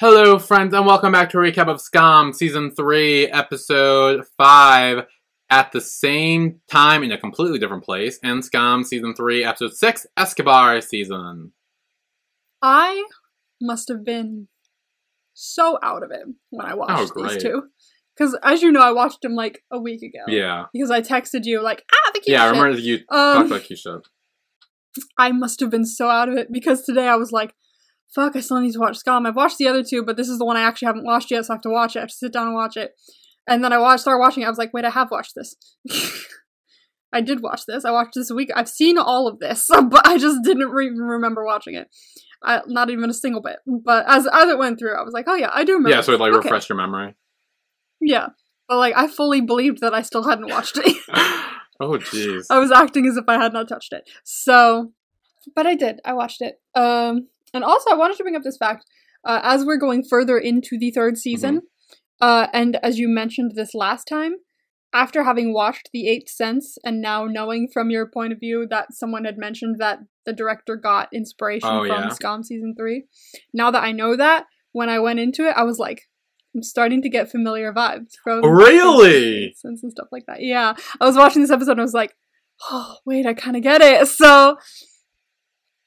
Hello, friends, and welcome back to a recap of Skam Season 3, Episode 5, at the same time in a completely different place, and Skam Season 3, Episode 6, Escobar Season. I must have been so out of it when I watched Oh, these two. Because as you know, I watched them like a week ago. Yeah. Because I texted you like, ah, the cute Yeah, I remember you Um, talked about Keisha. I must have been so out of it because today I was like, fuck, I still need to watch Skam. I've watched the other two, but this is the one I actually haven't watched yet, so I have to watch it. I have to sit down and watch it. And then I watched, started watching it. I was like, wait, I have watched this. I did watch this. I watched this a week. I've seen all of this, but I just didn't re- remember watching it. I, not even a single bit. But as as it went through, I was like, oh yeah, I do remember. Yeah, so it like Okay. refreshed your memory. Yeah, but like I fully believed that I still hadn't watched it. oh, jeez. I was acting as if I had not touched it. So, but I did. I watched it. Um, and also I wanted to bring up this fact uh, as we're going further into the third season, uh, and as you mentioned this last time, after having watched The Eighth Sense and now knowing from your point of view that someone had mentioned that the director got inspiration Oh, from yeah. Skam season three, now that I know that, when I went into it, I was like. I'm starting to get familiar vibes from from Really? Sense and stuff like that. Yeah, I was watching this episode and I was like, oh wait, I kind of get it. So,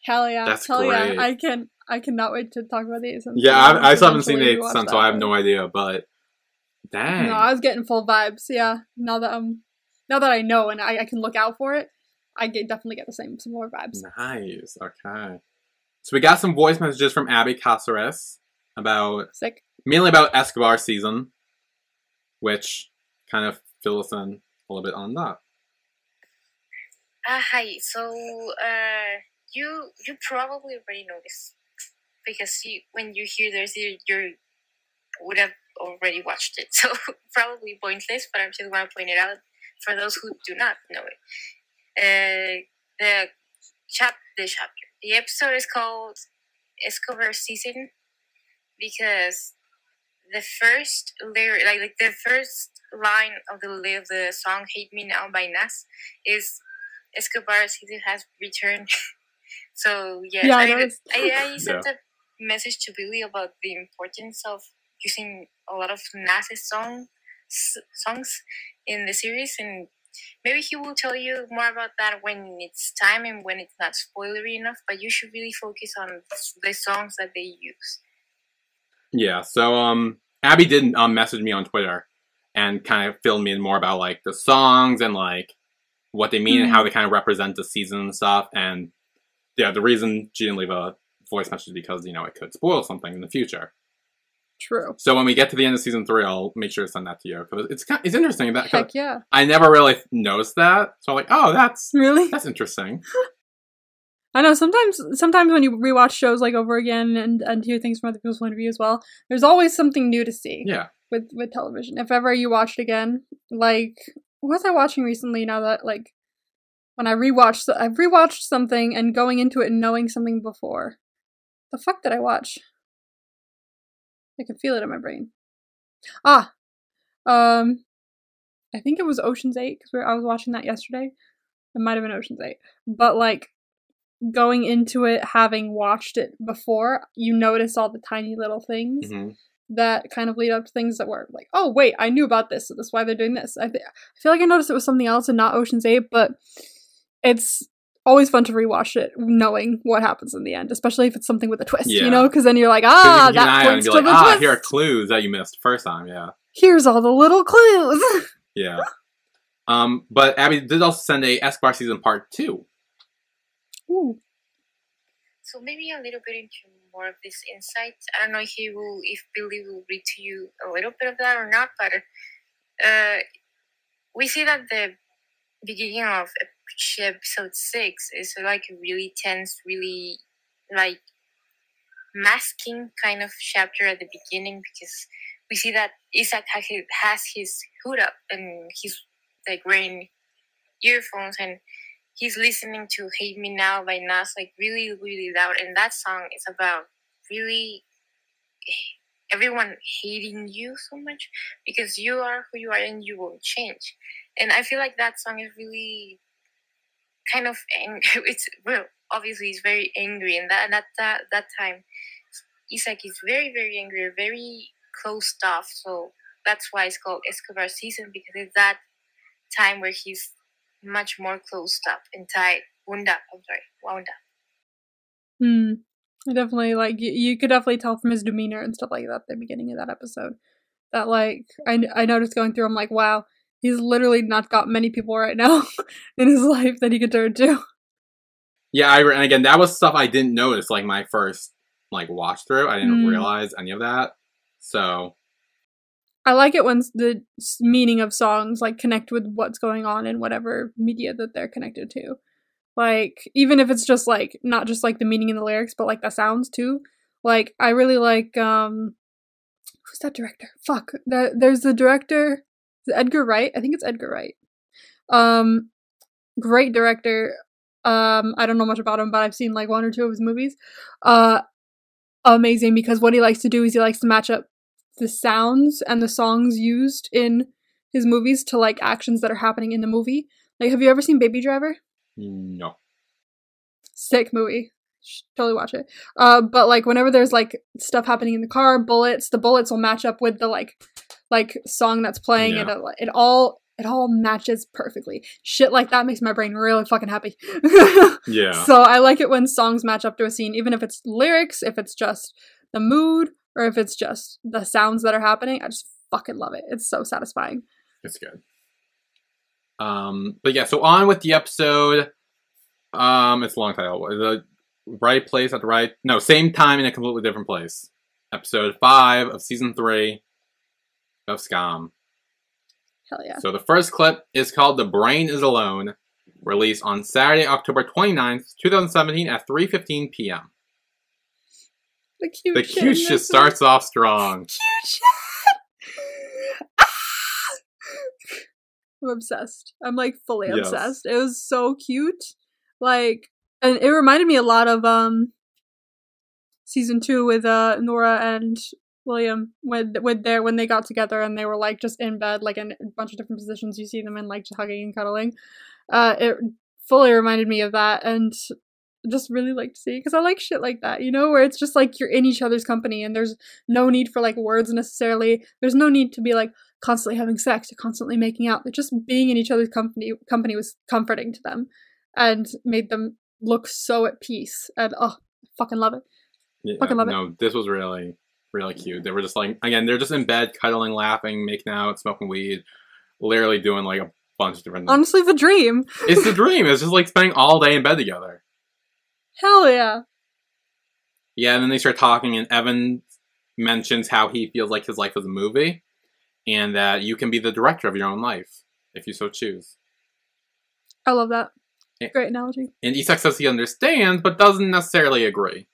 hell yeah, That's hell great. yeah, I can, I cannot wait to talk about the Eighth Yeah, I, I still haven't seen eventually the Eighth so I have no idea, but dang. No, I was getting full vibes. Yeah, now that I'm, now that I know and I, I can look out for it, I get definitely get the same similar vibes. Nice. Okay. So we got some voice messages from Abby Caceres about Sick. mainly about Escobar season, which kind of fill us in a little bit on that. Uh, hi. So, uh, you you probably already know this because you when you hear this, you you would have already watched it. So probably pointless, but I'm just going to point it out for those who do not know it. Uh, the chap the chapter the episode is called Escobar season because the first lyric, like, like the first line of the of the song "Hate Me Now" by Nas is Escobar season has returned. so yes, Yeah, I I. I, I sent a message to Billy about the importance of using a lot of Nas's song s- songs in the series, and maybe he will tell you more about that when it's time and when it's not spoilery enough. But you should really focus on the songs that they use. Yeah. So um, Abby did um message me on Twitter and kind of filled me in more about like the songs and like what they mean and how they kind of represent the season and stuff. And yeah, the reason she didn't leave a voice message is because you know it could spoil something in the future. True. So when we get to the end of season three, I'll make sure to send that to you because it's kind it's interesting that Heck yeah. I never really noticed that. So I'm like, oh, that's Really? that's interesting. I know sometimes sometimes when you rewatch shows like over again and and hear things from other people's point of view as well, there's always something new to see. Yeah. with with television. If ever you watched again, like what was I watching recently? Now that like when I rewatched, I've rewatched something and going into it and knowing something before. The fuck did I watch? I can feel it in my brain. Ah, um, I think it was Ocean's Eight because I was watching that yesterday. It might have been Ocean's Eight, but like going into it having watched it before, you notice all the tiny little things hmm that kind of lead up to things that were like, oh wait, I knew about this, so that's why they're doing this. I, th- I feel like I noticed it was something else and not Ocean's Eight, but it's always fun to rewatch it, knowing what happens in the end, especially if it's something with a twist, Yeah. you know, because then you're like, ah, you can keep an eye that on it and points be to like, the ah, twist. here are clues that you missed first time. Yeah. Here's all the little clues. Yeah. Um, but Abby did also send a Escobar season part two. Ooh. So maybe a little bit into more of this insight. I don't know if he will, if Billy will read to you a little bit of that or not, but uh, we see that the beginning of episode six is like a really tense, really like masking kind of chapter at the beginning because we see that Isak has his, hood up and he's like wearing earphones and he's listening to Hate Me Now by Nas like really, really loud. And that song is about really everyone hating you so much because you are who you are and you won't change. And I feel like that song is really kind of angry. it's well obviously he's very angry and that that that, that time Isak is very, very angry, very closed off. So that's why it's called Escobar season because it's that time where he's much more closed up and tied, wound up. I'm sorry, wound up. Hmm. Definitely like you, you could definitely tell from his demeanor and stuff like that at the beginning of that episode that like I I noticed going through I'm like wow he's literally not got many people right now in his life that he could turn to. Yeah, I and again that was stuff I didn't notice like my first like watch through. I didn't Mm. realize any of that. So I like it when the meaning of songs like connect with what's going on in whatever media that they're connected to. Like even if it's just like not just like the meaning in the lyrics, but like the sounds too. Like I really like um who's that director? Fuck. The, there's the director Edgar Wright. I think it's Edgar Wright. Um great director. Um I don't know much about him, but I've seen like one or two of his movies. Uh amazing because what he likes to do is he likes to match up the sounds and the songs used in his movies to like actions that are happening in the movie. Like, have you ever seen Baby Driver? no. Sick movie. Totally watch it. Uh, but like whenever there's like stuff happening in the car, bullets, the bullets will match up with the like, like song that's playing. Yeah. and It it all it all matches perfectly. Shit like that makes my brain really fucking happy. Yeah. So I like it when songs match up to a scene, even if it's lyrics, if it's just the mood, or if it's just the sounds that are happening. I just fucking love it. It's so satisfying. It's good. Um, but yeah, so on with the episode. Um, it's a long title. The right place at the right no, same time in a completely different place. Episode five of season three of Skam. Hell yeah. So the first clip is called The Brain is Alone, released on Saturday, October 29th, 2017 at 3.15 p.m. The cute The cute shit starts off strong. Cute shit! Ah! I'm obsessed. I'm like fully Yes. obsessed. It was so cute. Like and it reminded me a lot of um season two with uh Noora and William when with their when they got together and they were like just in bed like in a bunch of different positions you see them in like hugging and cuddling. Uh it fully reminded me of that and just really like to see because I like shit like that, you know, where it's just like you're in each other's company and there's no need for like words necessarily. There's no need to be like constantly having sex or constantly making out. But just being in each other's company company was comforting to them and made them look so at peace. And oh, fucking love it. Yeah, Fucking love it. no, this was really, really cute. They were just like, again, they're just in bed, cuddling, laughing, making out, smoking weed, literally doing like a bunch of different things. Honestly, the dream. it's the dream. It's just like spending all day in bed together. Hell yeah. Yeah, and then they start talking, and Evan mentions how he feels like his life is a movie, and that you can be the director of your own life if you so choose. I love that. Yeah. Great analogy. And Isak says he understands, but doesn't necessarily agree.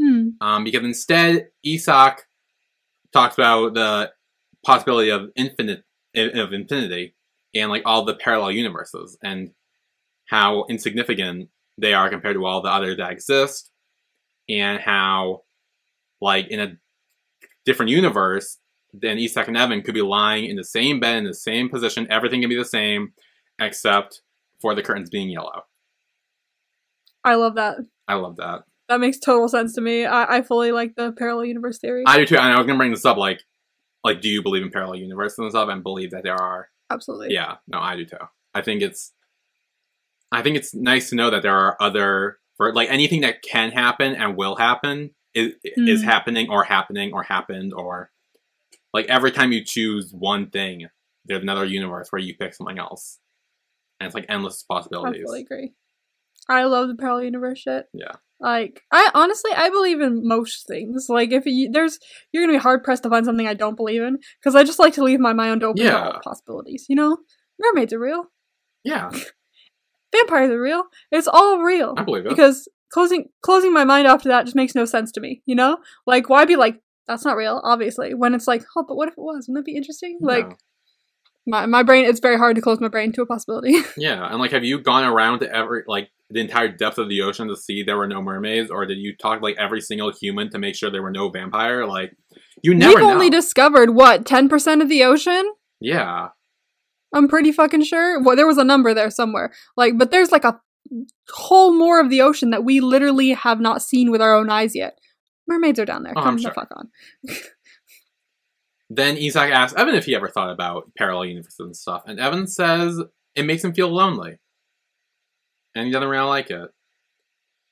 Hmm. Um, because instead, Isak talks about the possibility of infinite of infinity and like all the parallel universes and how insignificant they are compared to all the others that exist, and how like in a different universe, then Isak and Evan could be lying in the same bed in the same position. Everything can be the same, except for the curtains being yellow. I love that. I love that. That makes total sense to me. I, I fully like the parallel universe theory. I do too. And I was gonna bring this up, like, like, do you believe in parallel universes and stuff, and believe that there are? Absolutely. Yeah, no, I do too. I think it's, I think it's nice to know that there are other, for like anything that can happen and will happen is is Mm. happening or happening or happened or, like every time you choose one thing, there's another universe where you pick something else, and it's like endless possibilities. I fully agree. I love the parallel universe shit. Yeah. Like I honestly I believe in most things. Like if you, there's you're gonna be hard pressed to find something I don't believe in because I just like to leave my mind open to all possibilities. You know, mermaids are real, Yeah, vampires are real. It's all real I believe it. because closing closing my mind off to that just makes no sense to me. You know, like why be like that's not real? Obviously, when it's like oh, but what if it was? Wouldn't that be interesting? Like my my brain, it's very hard to close my brain to a possibility. Yeah, and like, have you gone around to every like the entire depth of the ocean to see there were no mermaids, or did you talk like every single human to make sure there were no vampire? Like, you never We've know. only discovered what ten percent of the ocean. yeah, I'm pretty fucking sure. Well, there was a number there somewhere. Like, but there's like a whole more of the ocean that we literally have not seen with our own eyes yet. Mermaids are down there. Oh, Come I'm the fuck on. Then Isak asks Evan if he ever thought about parallel universes and stuff, and Evan says it makes him feel lonely, and he doesn't really like it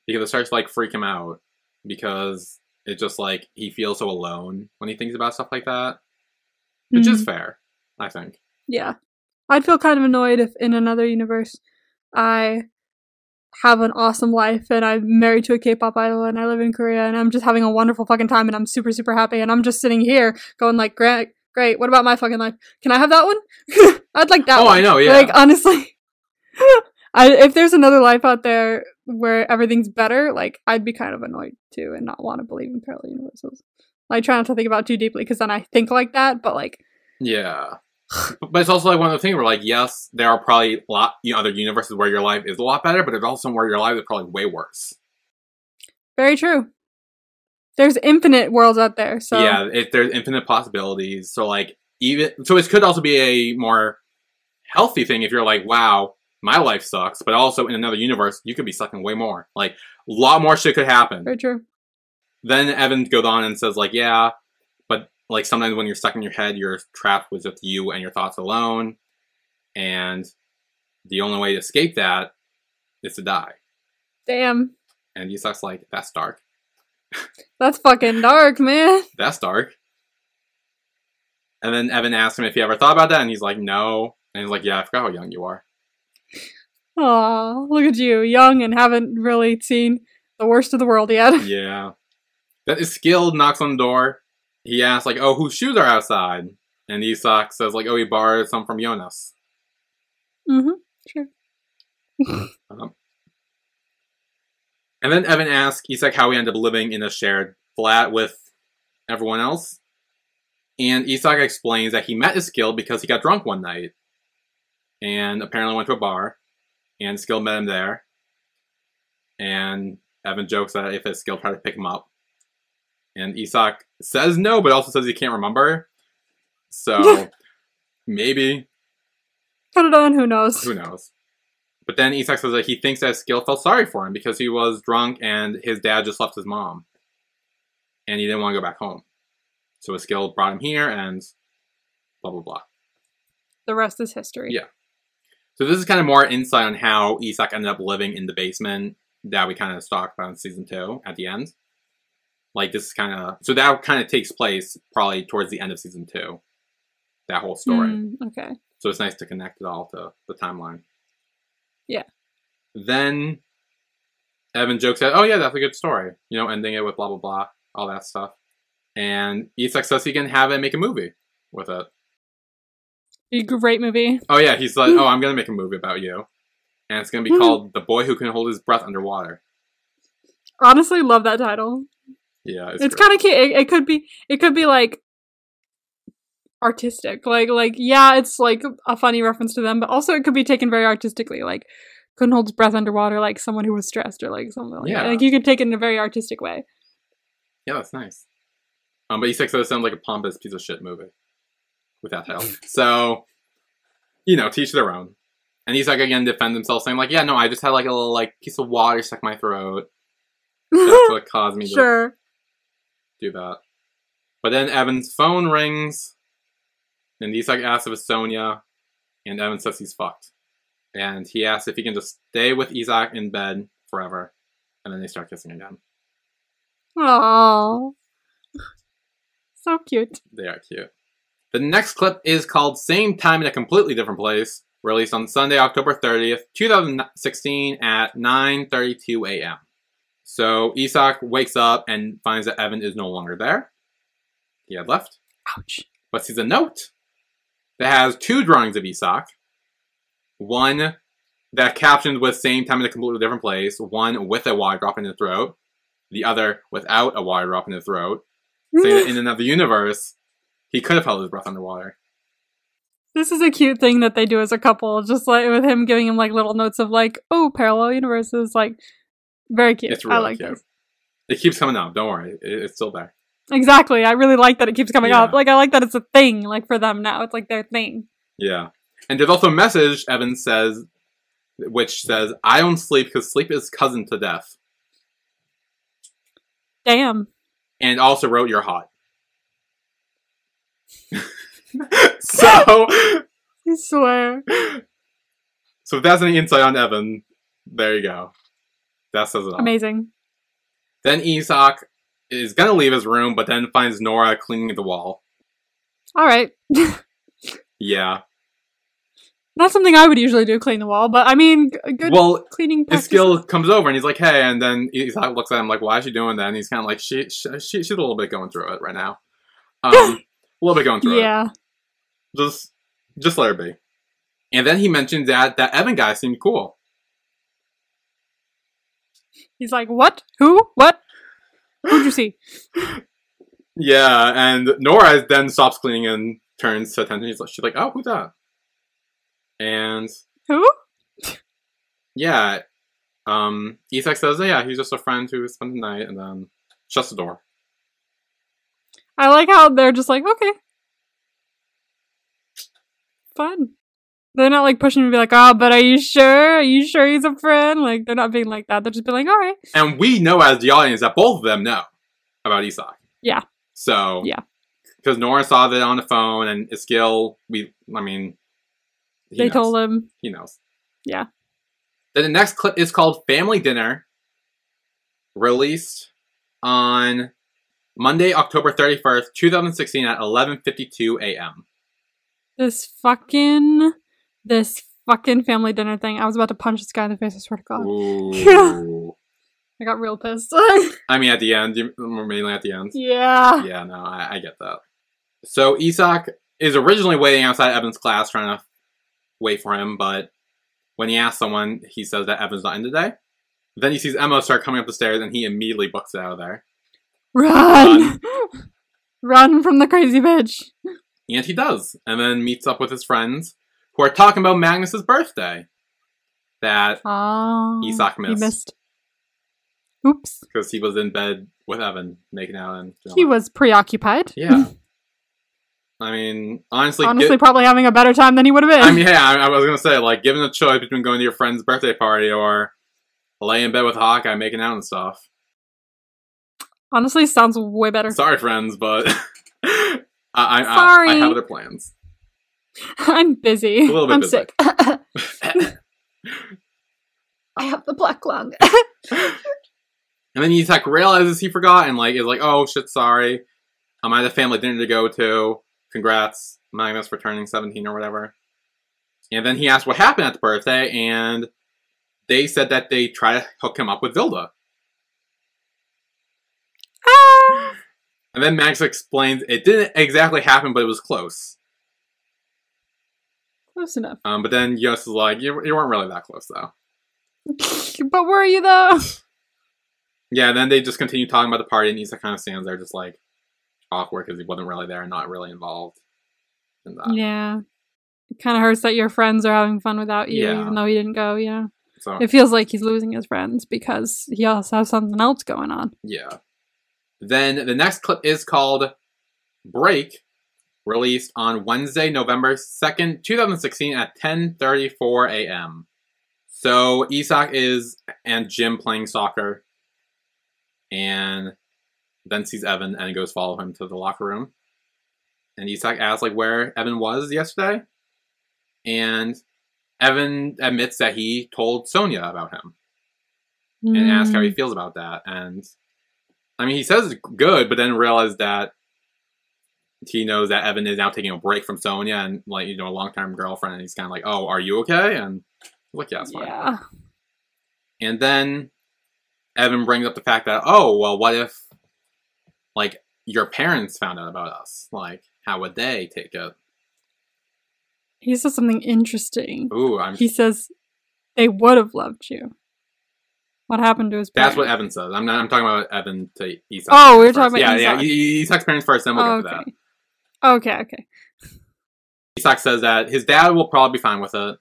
because it starts to like freak him out because it's just like he feels so alone when he thinks about stuff like that, which is Mhm. fair, I think. Yeah. I'd feel kind of annoyed if in another universe I have an awesome life and I'm married to a K-pop idol and I live in Korea and I'm just having a wonderful fucking time and I'm super super happy and I'm just sitting here going like great great what about my fucking life can I have that one I'd like that Oh, one. I know, yeah. like honestly I if there's another life out there where everything's better like I'd be kind of annoyed too and not want to believe in parallel universes I try not to think about it too deeply because then I think like that but like Yeah. but it's also like one of the things where like yes, there are probably a lot you know, other universes where your life is a lot better, but there's also where your life is probably way worse. Very true. There's infinite worlds out there, so Yeah, if there's infinite possibilities. So like even so it could also be a more healthy thing if you're like, wow, my life sucks, but also in another universe you could be sucking way more. Like a lot more shit could happen. very true. Then Evan goes on and says like, yeah, but like sometimes when you're stuck in your head, you're trapped with just you and your thoughts alone, and the only way to escape that is to die. Damn, And Isak's like, that's dark. that's fucking dark, man. That's dark. And then Evan asks him if he ever thought about that, and he's like, no. And he's like, yeah, I forgot how young you are. Aw, look at you, young and haven't really seen the worst of the world yet. yeah. That is Eskild knocks on the door. He asks, like, oh, whose shoes are outside? And Isak says, like, oh, he borrowed some from Jonas. mm-hmm. Sure. Um, and then Evan asks Isak how he ended up living in a shared flat with everyone else. And Isak explains that he met Eskild because he got drunk one night. And apparently went to a bar. And Eskild met him there. And Evan jokes that if Eskild tried to pick him up. And Isak says no, but also says he can't remember. So maybe Put it on. Who knows? who knows? But then Isak says that he thinks that Eskild felt sorry for him because he was drunk and his dad just left his mom. And he didn't want to go back home. So Eskild brought him here and blah, blah, blah. The rest is history. Yeah. So this is kind of more insight on how Isak ended up living in the basement that we kind of talked about in season two at the end. Like this is kind of so that kind of takes place probably towards the end of season two. That whole story. Mm, okay. So it's nice to connect it all to the timeline. Yeah. Then Evan jokes that, oh yeah, that's a good story. You know, ending it with blah blah blah, all that stuff. And Isak says he can have it make a movie with it. A great movie. Oh yeah, he's like, oh, I'm gonna make a movie about you, and it's gonna be Mhm. called "The Boy Who Can Hold His Breath Underwater." Honestly, love that title. Yeah, it's, It's kind of cute. It, it could be. It could be like artistic. Like like yeah, it's like a funny reference to them, but also it could be taken very artistically. Like couldn't hold his breath underwater, like someone who was stressed or like something like Yeah. that. Like you could take it in a very artistic way. yeah, that's nice. Um, but Isak says it sounds like a pompous piece of shit movie with help. so, you know, teach their own. And he's like again defend himself, saying like, "Yeah, no, I just had like a little like piece of water stuck in my throat. That's what caused me to sure. do that." But then Evan's phone rings, and Isak asks if it's Sonja, and Evan says he's fucked. And he asks if he can just stay with Isak in bed forever, and then they start kissing again. Aww. So cute. They are cute. The next clip is called Same Time in a Completely Different Place, released on Sunday, October 30th, 2016 at 9.32 a.m. So Isak wakes up and finds that Evan is no longer there. He had left, Ouch. but sees a note that has two drawings of Isak. One that captioned with same time in a completely different place, one with a Y drop in the throat, the other without a Y drop in the throat, saying that in another universe, he could have held his breath underwater. This is a cute thing that they do as a couple, just like with him giving him like little notes of like, oh, parallel universes, like very cute. It's really I like cute. this. It keeps coming up. Don't worry, it, it's still there. Exactly. I really like that it keeps coming Yeah. up. Like I like that it's a thing, like for them now. It's like their thing. Yeah, and there's also a message Evan says, which says, "I don't sleep because sleep is cousin to death." Damn. and also wrote "You're hot." so, I swear. so if that's any insight on Evan, there you go. That says it all. Amazing. Then Isak is gonna leave his room, but then finds Noora cleaning the wall. All right. Yeah. Not something I would usually do, clean the wall, but I mean, good Well, cleaning his practice. Eskild comes over and he's like, "Hey," and then Isak looks at him like, "Why is she doing that?" And he's kind of like, "She, she, she she's a little bit going through it right now. Um, a little bit going through it. Yeah. Just, just let her be." And then he mentioned that that Evan guy seemed cool. He's like, what? Who? What? Who'd you see? Yeah, and Noora then stops cleaning and turns to attention. He's like, she's like, "Oh, who's that?" And Who? yeah, um, Isak says, "Yeah, he's just a friend who spent the night," and then shuts the door. I like how they're just like, okay. Fun. They're not like pushing me to be like, oh, but are you sure? Are you sure he's a friend? Like, they're not being like that. They're just being like, all right. And we know as the audience that both of them know about Isak. Yeah. So Yeah. because Noora saw that on the phone, and Eskild, we, I mean, he they knows. told him. he knows. Yeah. Then the next clip is called "Family Dinner," released on Monday, October thirty first, two thousand sixteen, at eleven fifty two a.m. This fucking, this fucking family dinner thing. I was about to punch this guy in the face, I swear to God. I got real pissed. I mean, at the end, mainly at the end. yeah. Yeah, no, I, I get that. So Isak is originally waiting outside Evan's class, trying to wait for him, but when he asks someone, he says that Evan's not in today. Then he sees Emma start coming up the stairs, and he immediately books it out of there. Run! Run from the crazy bitch. And he does, and then meets up with his friends, who are talking about Magnus's birthday. That Oh. Isak He missed. missed. Oops. because he was in bed with Evan, making out and He was preoccupied. yeah. I mean, honestly, Honestly, gi- probably having a better time than he would have been. I mean, yeah, I, I was gonna say, like, given a choice between going to your friend's birthday party or lay in bed with Hawkeye making out and stuff. Honestly, sounds way better. Sorry, friends, but I, I, I, I have other plans. I'm busy. A little bit I'm busy. sick. I have the black lung. And then Isak realizes he forgot and like is like, oh shit, sorry. Um, I had a family dinner to go to. Congrats, Magnus, for turning 17 or whatever. And then he asked what happened at the birthday, and they said that they tried to hook him up with Vilda. And then Max explains it didn't exactly happen, but it was close. Close enough. Um, but then Yost is like, you, you weren't really that close though. but were you though? Yeah, and then they just continue talking about the party, and Isak kind of stands there just like awkward because he wasn't really there and not really involved in that. Yeah. It kind of hurts that your friends are having fun without you, Yeah. even though he didn't go. You know, So it feels like he's losing his friends because he also has something else going on. Yeah. Then the next clip is called Break, released on Wednesday, November 2nd, 2016 at 10:34 a.m. So Isak is and gym playing soccer and then sees Evan and goes follow him to the locker room. And Isak asks like where Evan was yesterday. And Evan admits that he told Sonja about him and ask how he Mm. feels about that. And I mean, he says it's good, but then realized that he knows that Evan is now taking a break from Sonja and like you know a long term girlfriend, and he's kind of like, "Oh, are you okay?" And he's like, "Yeah, it's fine." Yeah. And then Evan brings up the fact that, "Oh, well, what if like your parents found out about us? Like, how would they take it?" He says something interesting. Ooh, I'm. He says they would have loved you. What happened to his parents? That's what Evan says. I'm not. I'm talking about Evan to Isak. Oh, we were first. talking about yeah, Isak. yeah. Isak's parents first, then we'll Oh, get to that. okay. Okay, okay. Isak says that his dad will probably be fine with it.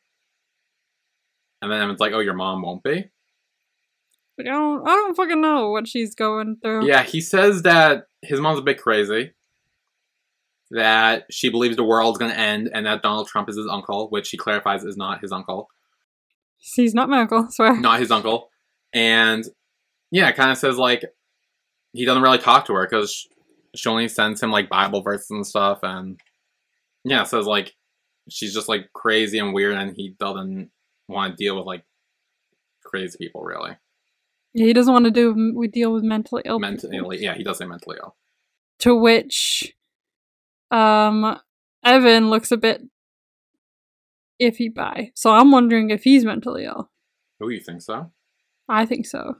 And then Evan's like, oh, your mom won't be? Like, I don't, I don't fucking know what she's going through. Yeah, he says that his mom's a bit crazy. That she believes the world's gonna end and that Donald Trump is his uncle, which he clarifies is not his uncle. He's not my uncle, I swear. Not his uncle. And yeah, it kind of says like he doesn't really talk to her because she only sends him like Bible verses and stuff, and yeah, says like she's just like crazy and weird, and he doesn't want to deal with like crazy people really. Yeah, he doesn't want to do we deal with mentally ill. people. Mentally, yeah, he does say mentally ill. To which, um, Evan looks a bit iffy by. So I'm wondering if he's mentally ill. Oh, you think so? I think so.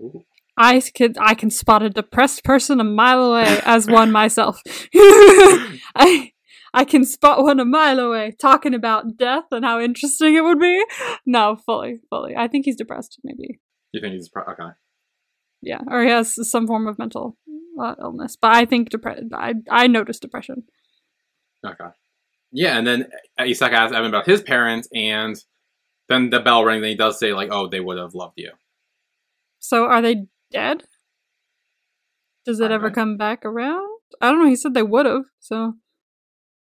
Ooh. I can I can spot a depressed person a mile away as one myself. I I can spot one a mile away talking about death and how interesting it would be. No, fully, fully. I think he's depressed, maybe. You think he's pro- okay? Yeah, or he has some form of mental uh, illness. But I think depression. I I noticed depression. Okay. Yeah, and then Isak asks Evan about his parents, and then the bell rings, and he does say like, "Oh, they would have loved you." So are they dead? Does it Are ever come back around? I don't know. He said they would have. So,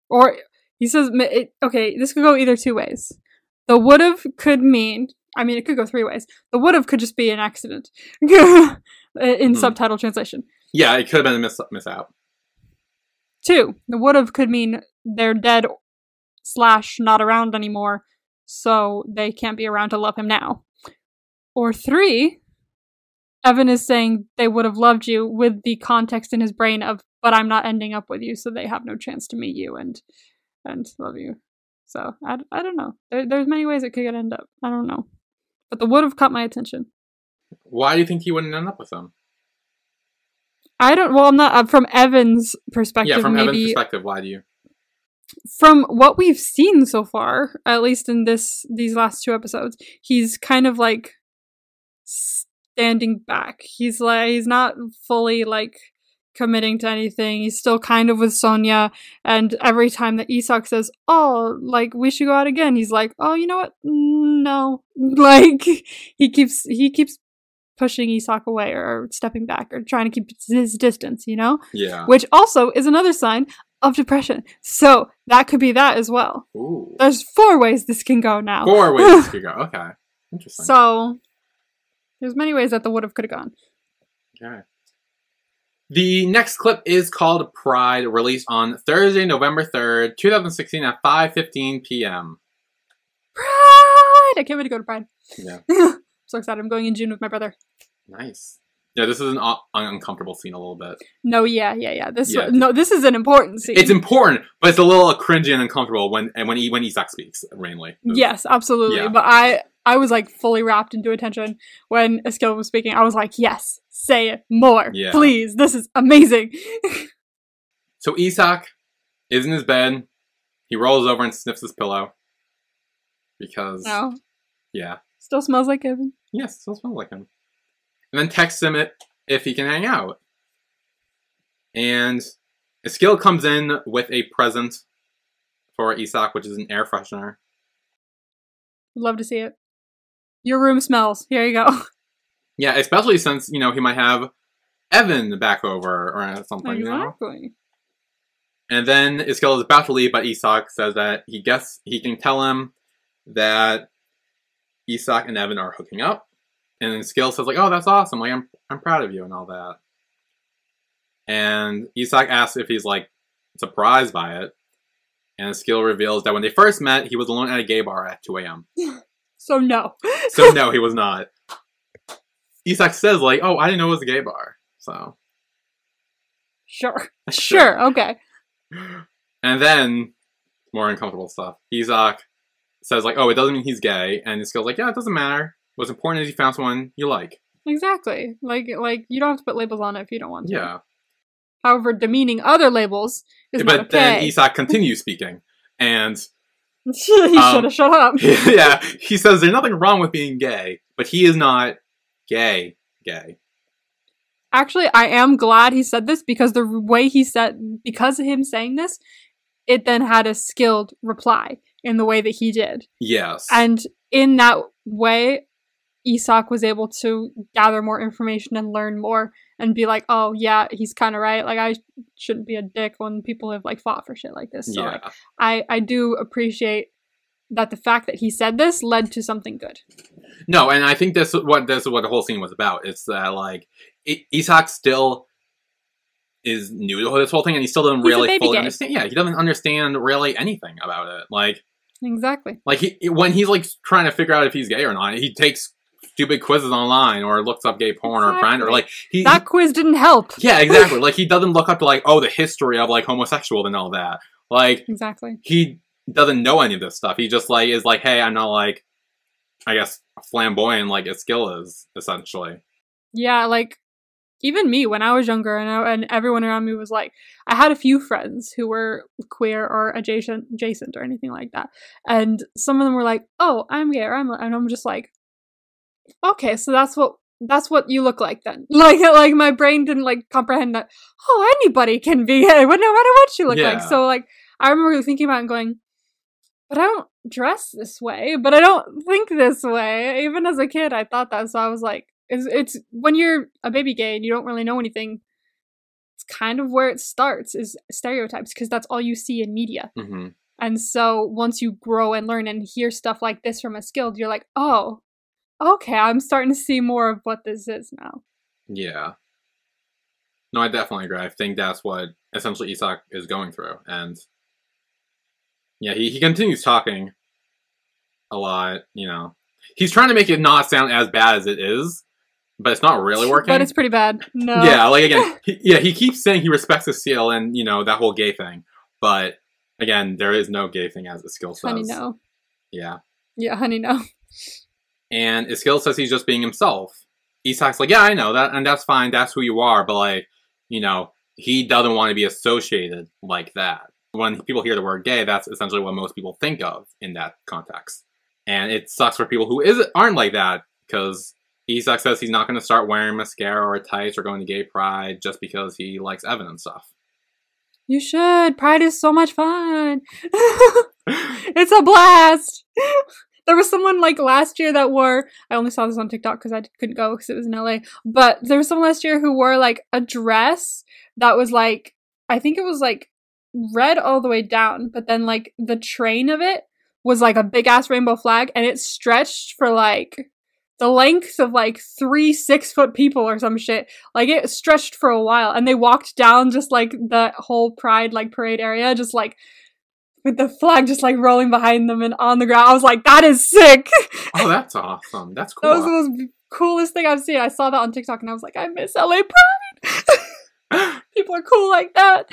or he says, it, okay, this could go either two ways. The would have could mean, I mean, it could go three ways. The would have could just be an accident in Hmm. subtitle translation. Yeah, it could have been a miss miss out. Two, the would have could mean they're dead slash not around anymore, so they can't be around to love him now. Or three, Evan is saying they would have loved you with the context in his brain of, but I'm not ending up with you, so they have no chance to meet you and and love you. So I, I don't know. There, there's many ways it could end up. I don't know, but the would have caught my attention. Why do you think he wouldn't end up with them? I don't. Well, I'm not uh, from Evan's perspective. Yeah, from maybe Evan's perspective, why do you? From what we've seen so far, at least in this these last two episodes, he's kind of like standing back. He's like he's not fully like committing to anything. He's still kind of with Sonja and every time that Isak says, "Oh, like we should go out again." He's like, "Oh, you know what? No." Like he keeps he keeps pushing Isak away or stepping back or trying to keep his distance, you know? Yeah. Which also is another sign of depression. So that could be that as well. Ooh. There's four ways this can go now. Four ways to go. Okay. Interesting. So there's many ways that the would have could have gone. Okay. The next clip is called Pride, released on Thursday, November 3rd, 2016 at 5.15 p.m. Pride! I can't wait to go to Pride. Yeah. so excited. I'm going in June with my brother. Nice. Yeah, this is an un- uncomfortable scene a little bit. No, yeah, yeah, yeah. This Yeah. no, this is an important scene. It's important, but it's a little cringy and uncomfortable when and when he, when Isak speaks, mainly. Yes, absolutely. Yeah. But I I was like fully wrapped into attention when Eskild was speaking. I was like, yes, say it more, Yeah. please. This is amazing. So Isak is in his bed. He rolls over and sniffs his pillow. Because, no, yeah. still smells like Kevin. Yes, still smells like him. And then texts him it if he can hang out. And Eskild comes in with a present for Isak, which is an air freshener. Love to see it. Your room smells. Here you go. Yeah, especially since, you know, he might have Evan back over or something, you know? exactly. And then Eskild is about to leave, but Isak says that he guess he can tell him that Isak and Evan are hooking up. And then Eskild says like, "Oh, that's awesome! Like, I'm I'm proud of you and all that." And Isak asks if he's like surprised by it, and Eskild reveals that when they first met, he was alone at a gay bar at 2 a.m. So no. So no, he was not. Isak says like, "Oh, I didn't know it was a gay bar." So sure. Sure. Okay. And then more uncomfortable stuff. Isak says like, "Oh, it doesn't mean he's gay," and girl's like, "Yeah, it doesn't matter. What's important is you found someone you like." Exactly. Like like you don't have to put labels on it if you don't want to. Yeah, However, demeaning other labels is but not then okay. Isak continues speaking, and he um, should have shut up. yeah, he says there's nothing wrong with being gay, but he is not gay. Gay. Actually, I am glad he said this because the way he said, because of him saying this, it then had a skilled reply in the way that he did. Yes. And in that way, Isak was able to gather more information and learn more and be like, oh, yeah, he's kind of right. Like, I shouldn't be a dick when people have, like, fought for shit like this. So, yeah. like, I, I do appreciate that the fact that he said this led to something good. No, and I think that's what this is what the whole scene was about. It's that like I- Isak still is new to this whole thing, and he still doesn't He's really fully gay. understand. Yeah, he doesn't understand really anything about it. Like, Exactly. like he when he's like trying to figure out if he's gay or not, he takes stupid quizzes online or looks up gay porn or friend or Exactly. like he. That quiz didn't help. yeah, exactly. like he doesn't look up to like oh the history of like homosexual and all that. Like Exactly. he doesn't know any of this stuff. He just like is like, hey, I'm not like, I guess flamboyant like a Skill is essentially. Yeah, like even me when I was younger, and I, and everyone around me was like, I had a few friends who were queer or adjacent, adjacent or anything like that, and some of them were like, "Oh, I'm gay," or I'm, and I'm just like, okay, so that's what that's what you look like then. Like, like my brain didn't like comprehend that. Oh, anybody can be gay, but no matter what you look like. So like, I remember thinking about it and going, but I don't dress this way, but I don't think this way. Even as a kid, I thought that. So I was like, it's, it's when you're a baby gay and you don't really know anything. It's kind of where it starts is stereotypes because that's all you see in media. hmm And so once you grow and learn and hear stuff like this from a skilled, you're like, oh, okay, I'm starting to see more of what this is now. Yeah. No, I definitely agree. I think that's what essentially Isak is going through, and yeah, he he continues talking a lot. You know, he's trying to make it not sound as bad as it is, but it's not really working. But it's pretty bad. No. Yeah, like again, he, yeah, he keeps saying he respects the skill and you know that whole gay thing, but again, there is no gay thing as the skill says. honey, no. Yeah, Yeah, honey, no. and Eskild says he's just being himself. Isak's like, yeah, I know that, and that's fine. That's who you are, but like, you know, he doesn't want to be associated like that. When people hear the word gay, that's essentially what most people think of in that context, and it sucks for people who is aren't like that because Isak says he's not going to start wearing mascara or tights or going to gay pride just because he likes Evan and stuff. You should. Pride is so much fun. it's a blast. There was someone like last year that wore. I only saw this on TikTok because I couldn't go because it was in LA. But there was someone last year who wore like a dress that was like I think it was like red all the way down, but then like the train of it was like a big ass rainbow flag, and it stretched for like the length of like three six foot people or some shit. Like it stretched for a while, and they walked down just like the whole Pride like parade area, just like with the flag just like rolling behind them and on the ground. I was like, that is sick. Oh, that's awesome. That's cool. that was the most coolest thing I've seen. I saw that on TikTok and I was like, I miss LA Pride. People are cool like that.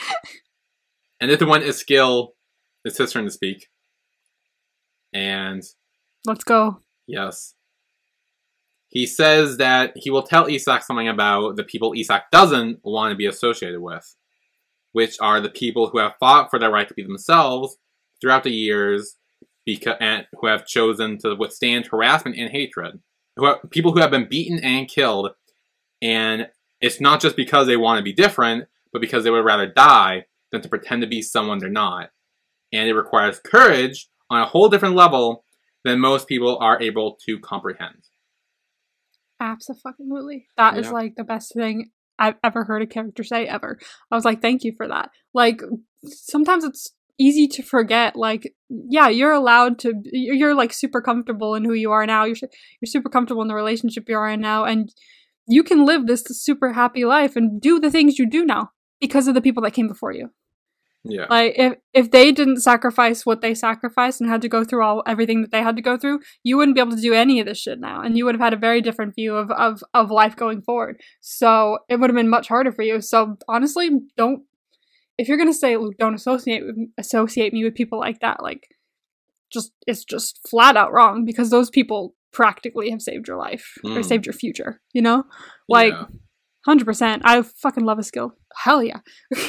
and at the one is skill, it's his turn to speak. And Let's go. yes, he says that he will tell Isak something about the people Isak doesn't want to be associated with, which are the people who have fought for their right to be themselves throughout the years, because and who have chosen to withstand harassment and hatred. Who have, people who have been beaten and killed, and it's not just because they want to be different, but because they would rather die than to pretend to be someone they're not. And it requires courage on a whole different level than most people are able to comprehend. Absolutely. That is Yeah. like the best thing I've ever heard a character say ever. I was like, thank you for that. Like, sometimes it's easy to forget. Like, yeah, you're allowed to. You're you're, like super comfortable in who you are now. You're you're super comfortable in the relationship you are in now, and you can live this super happy life and do the things you do now because of the people that came before you. Yeah. Like if if they didn't sacrifice what they sacrificed and had to go through all everything that they had to go through, you wouldn't be able to do any of this shit now, and you would have had a very different view of of of life going forward. So it would have been much harder for you. So honestly, don't if you're gonna say don't associate with, associate me with people like that, like just it's just flat out wrong because those people practically have saved your life or Mm. saved your future. You know, like yeah. hundred percent. I fucking love Eskild. Hell yeah.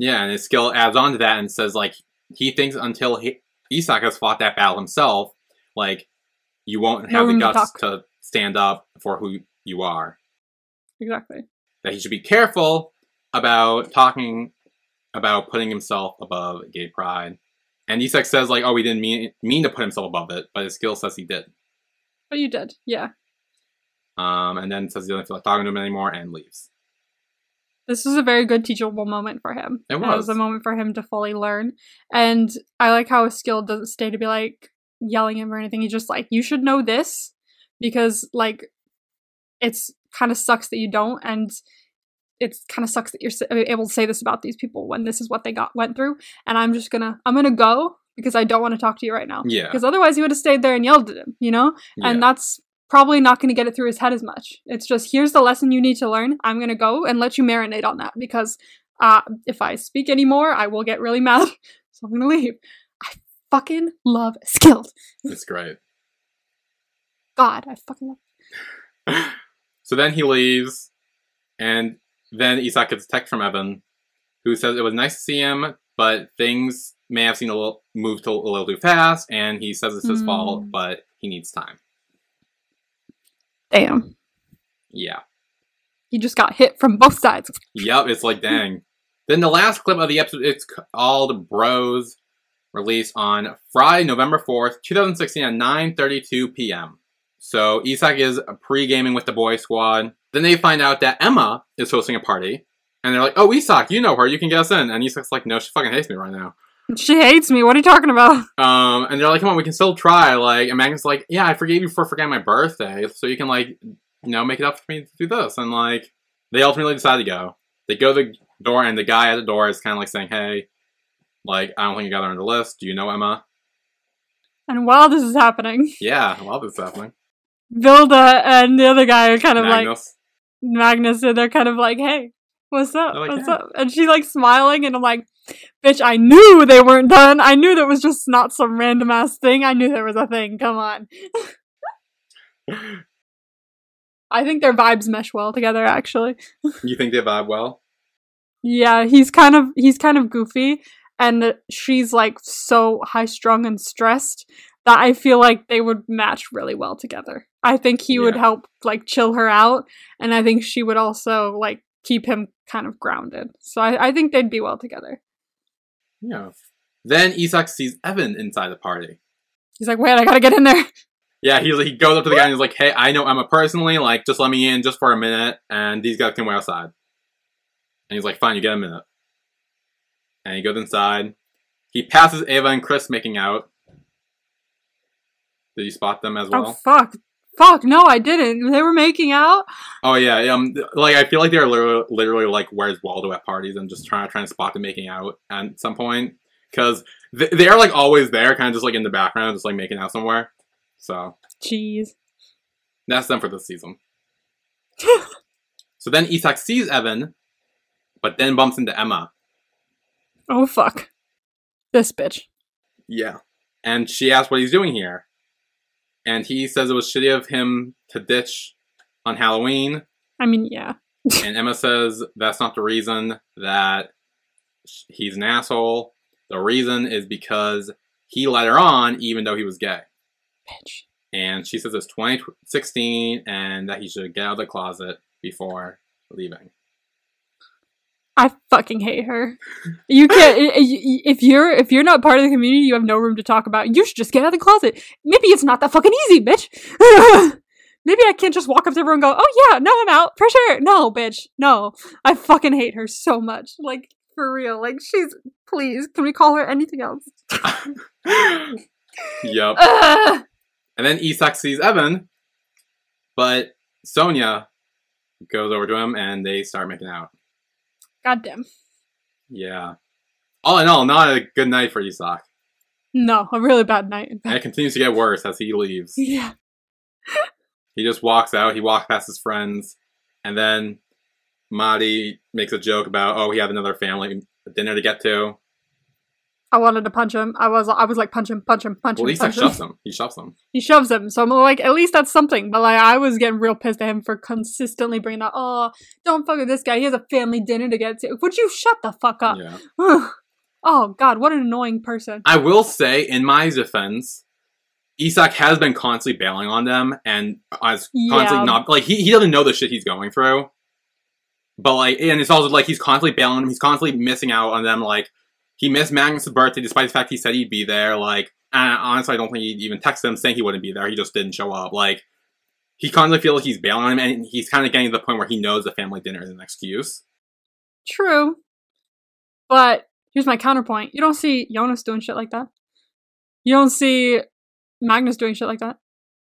Yeah, and Eskild adds on to that and says like he thinks until he, Isak has fought that battle himself, like you won't No have the room to guts to stand up for who you are. Exactly. That he should be careful about talking about putting himself above gay pride. And Isak says like, "Oh, he didn't mean mean to put himself above it, but Eskild says he did." But you did, yeah. Um, and then says he doesn't feel like talking to him anymore and leaves. This is a very good teachable moment for him. It was was. a moment for him to fully learn. And I like how Eskild doesn't stay to be like yelling him or anything. He's just like, you should know this because like it's kind of sucks that you don't and it's kind of sucks that you're able to say this about these people when this is what they got went through and i'm just gonna i'm gonna go because i don't want to talk to you right now Yeah. because otherwise you would have stayed there and yelled at him you know and Yeah. that's probably not going to get it through his head as much it's just here's the lesson you need to learn i'm going to go and let you marinate on that because uh, if i speak anymore i will get really mad so i'm going to leave i fucking love Eskild It's great. god i fucking love so then he leaves, and then Isak gets a text from Evan, who says it was nice to see him, but things may have seemed a little moved a little too fast, and he says it's his Hmm. fault, but he needs time. Damn Yeah. he just got hit from both sides Yep, it's like dang. then the last clip of the episode, it's called Bros, released on Friday, November 4th, 2016 at 9.32 p.m. So Isak is pre-gaming with the boy squad. Then they find out that Emma is hosting a party. And they're like, oh, Isak, you know her, you can get us in. And Isak's like, no, she fucking hates me right now. She hates me what are you talking about Um, and they're like, come on, we can still try. Like, and Magnus like, yeah, I forgave you for forgetting my birthday, so you can like, you know, make it up for me to do this. And like, they ultimately decide to go. They go to the door, and the guy at the door is kind of like saying, hey, like, I don't think you got her on the list. Do you know Emma? and while this is happening Yeah, while this happening. Vilde and the other guy are kind of like Magnus. Magnus and they're kind of like, hey, what's up? Like, what's "Hey." up? And she like smiling and I'm like, bitch, I knew they weren't done. I knew that was just not some random ass thing. I knew there was a thing. Come on. I think their vibes mesh well together actually. you think they vibe well? Yeah, he's kind of he's kind of goofy and she's like so high strung and stressed that I feel like they would match really well together. I think he would help like chill her out and I think she would also like keep him kind of grounded. So I, I think they'd be well together. Yeah. Then Isak sees Evan inside the party. He's like, wait, I gotta get in there. Yeah, he's, he goes up to the guy and he's like, hey, I know Emma personally, like, just let me in just for a minute, and these guys can wait outside. And he's like, fine, you get a minute. And he goes inside. He passes Ava and Chris making out. Did you spot them as well? Oh well? fuck. Fuck, no, I didn't. They were making out. Oh, yeah, um, like, I feel like they're literally, literally like, where's Waldo at parties and just trying, trying to spot them making out at some point. Because th- they're, like, always there, kind of just, like, in the background, just, like, making out somewhere. So, Jeez. That's them for this season. so then Isak sees Evan, but then bumps into Emma. Oh fuck. This bitch. Yeah. And she asks what he's doing here. And he says it was shitty of him to ditch on Halloween. I mean, yeah. and Emma says that's not the reason that he's an asshole. The reason is because he let her on even though he was gay. Bitch. And she says it's 2016 and that he should get out of the closet before leaving. I fucking hate her. You can't if you're if you're not part of the community, you have no room to talk about. You should just get out of the closet. Maybe it's not that fucking easy, bitch. Maybe I can't just walk up to everyone and go, "Oh yeah, no, I'm out for sure." No, bitch, no. I fucking hate her so much. Like for real. Like she's. Please, can we call her anything else? yep. Ugh. And then Isak sees Evan, but Sonja goes over to him and they start making out. Goddamn. Yeah. All in all, not a good night for Isak. No, a really bad night. And it continues to get worse as he leaves. Yeah. He just walks out, he walks past his friends, and then Mahdi makes a joke about, oh, he had another family dinner to get to. I wanted to punch him. I was I was like punch him, punch him, punch Well, him. Isak punch him. shoves him. He shoves him. He shoves him. So I'm like, at least that's something. But like, I was getting real pissed at him for consistently bringing that. Oh, don't fuck with this guy. He has a family dinner to get to. Would you shut the fuck up? Yeah. oh God, what an annoying person. I will say, in my defense, Isak has been constantly bailing on them and is constantly Yeah. not like he, he doesn't know the shit he's going through. But like, and it's also like he's constantly bailing on them. He's constantly missing out on them. Like he missed Magnus' birthday despite the fact he said he'd be there. Like, and honestly, I don't think he even texted him saying he wouldn't be there. He just didn't show up. Like, he kind of feels like he's bailing on him, and he's kind of getting to the point where he knows the family dinner is an excuse. True. But here's my counterpoint. You don't see Jonas doing shit like that. You don't see Magnus doing shit like that.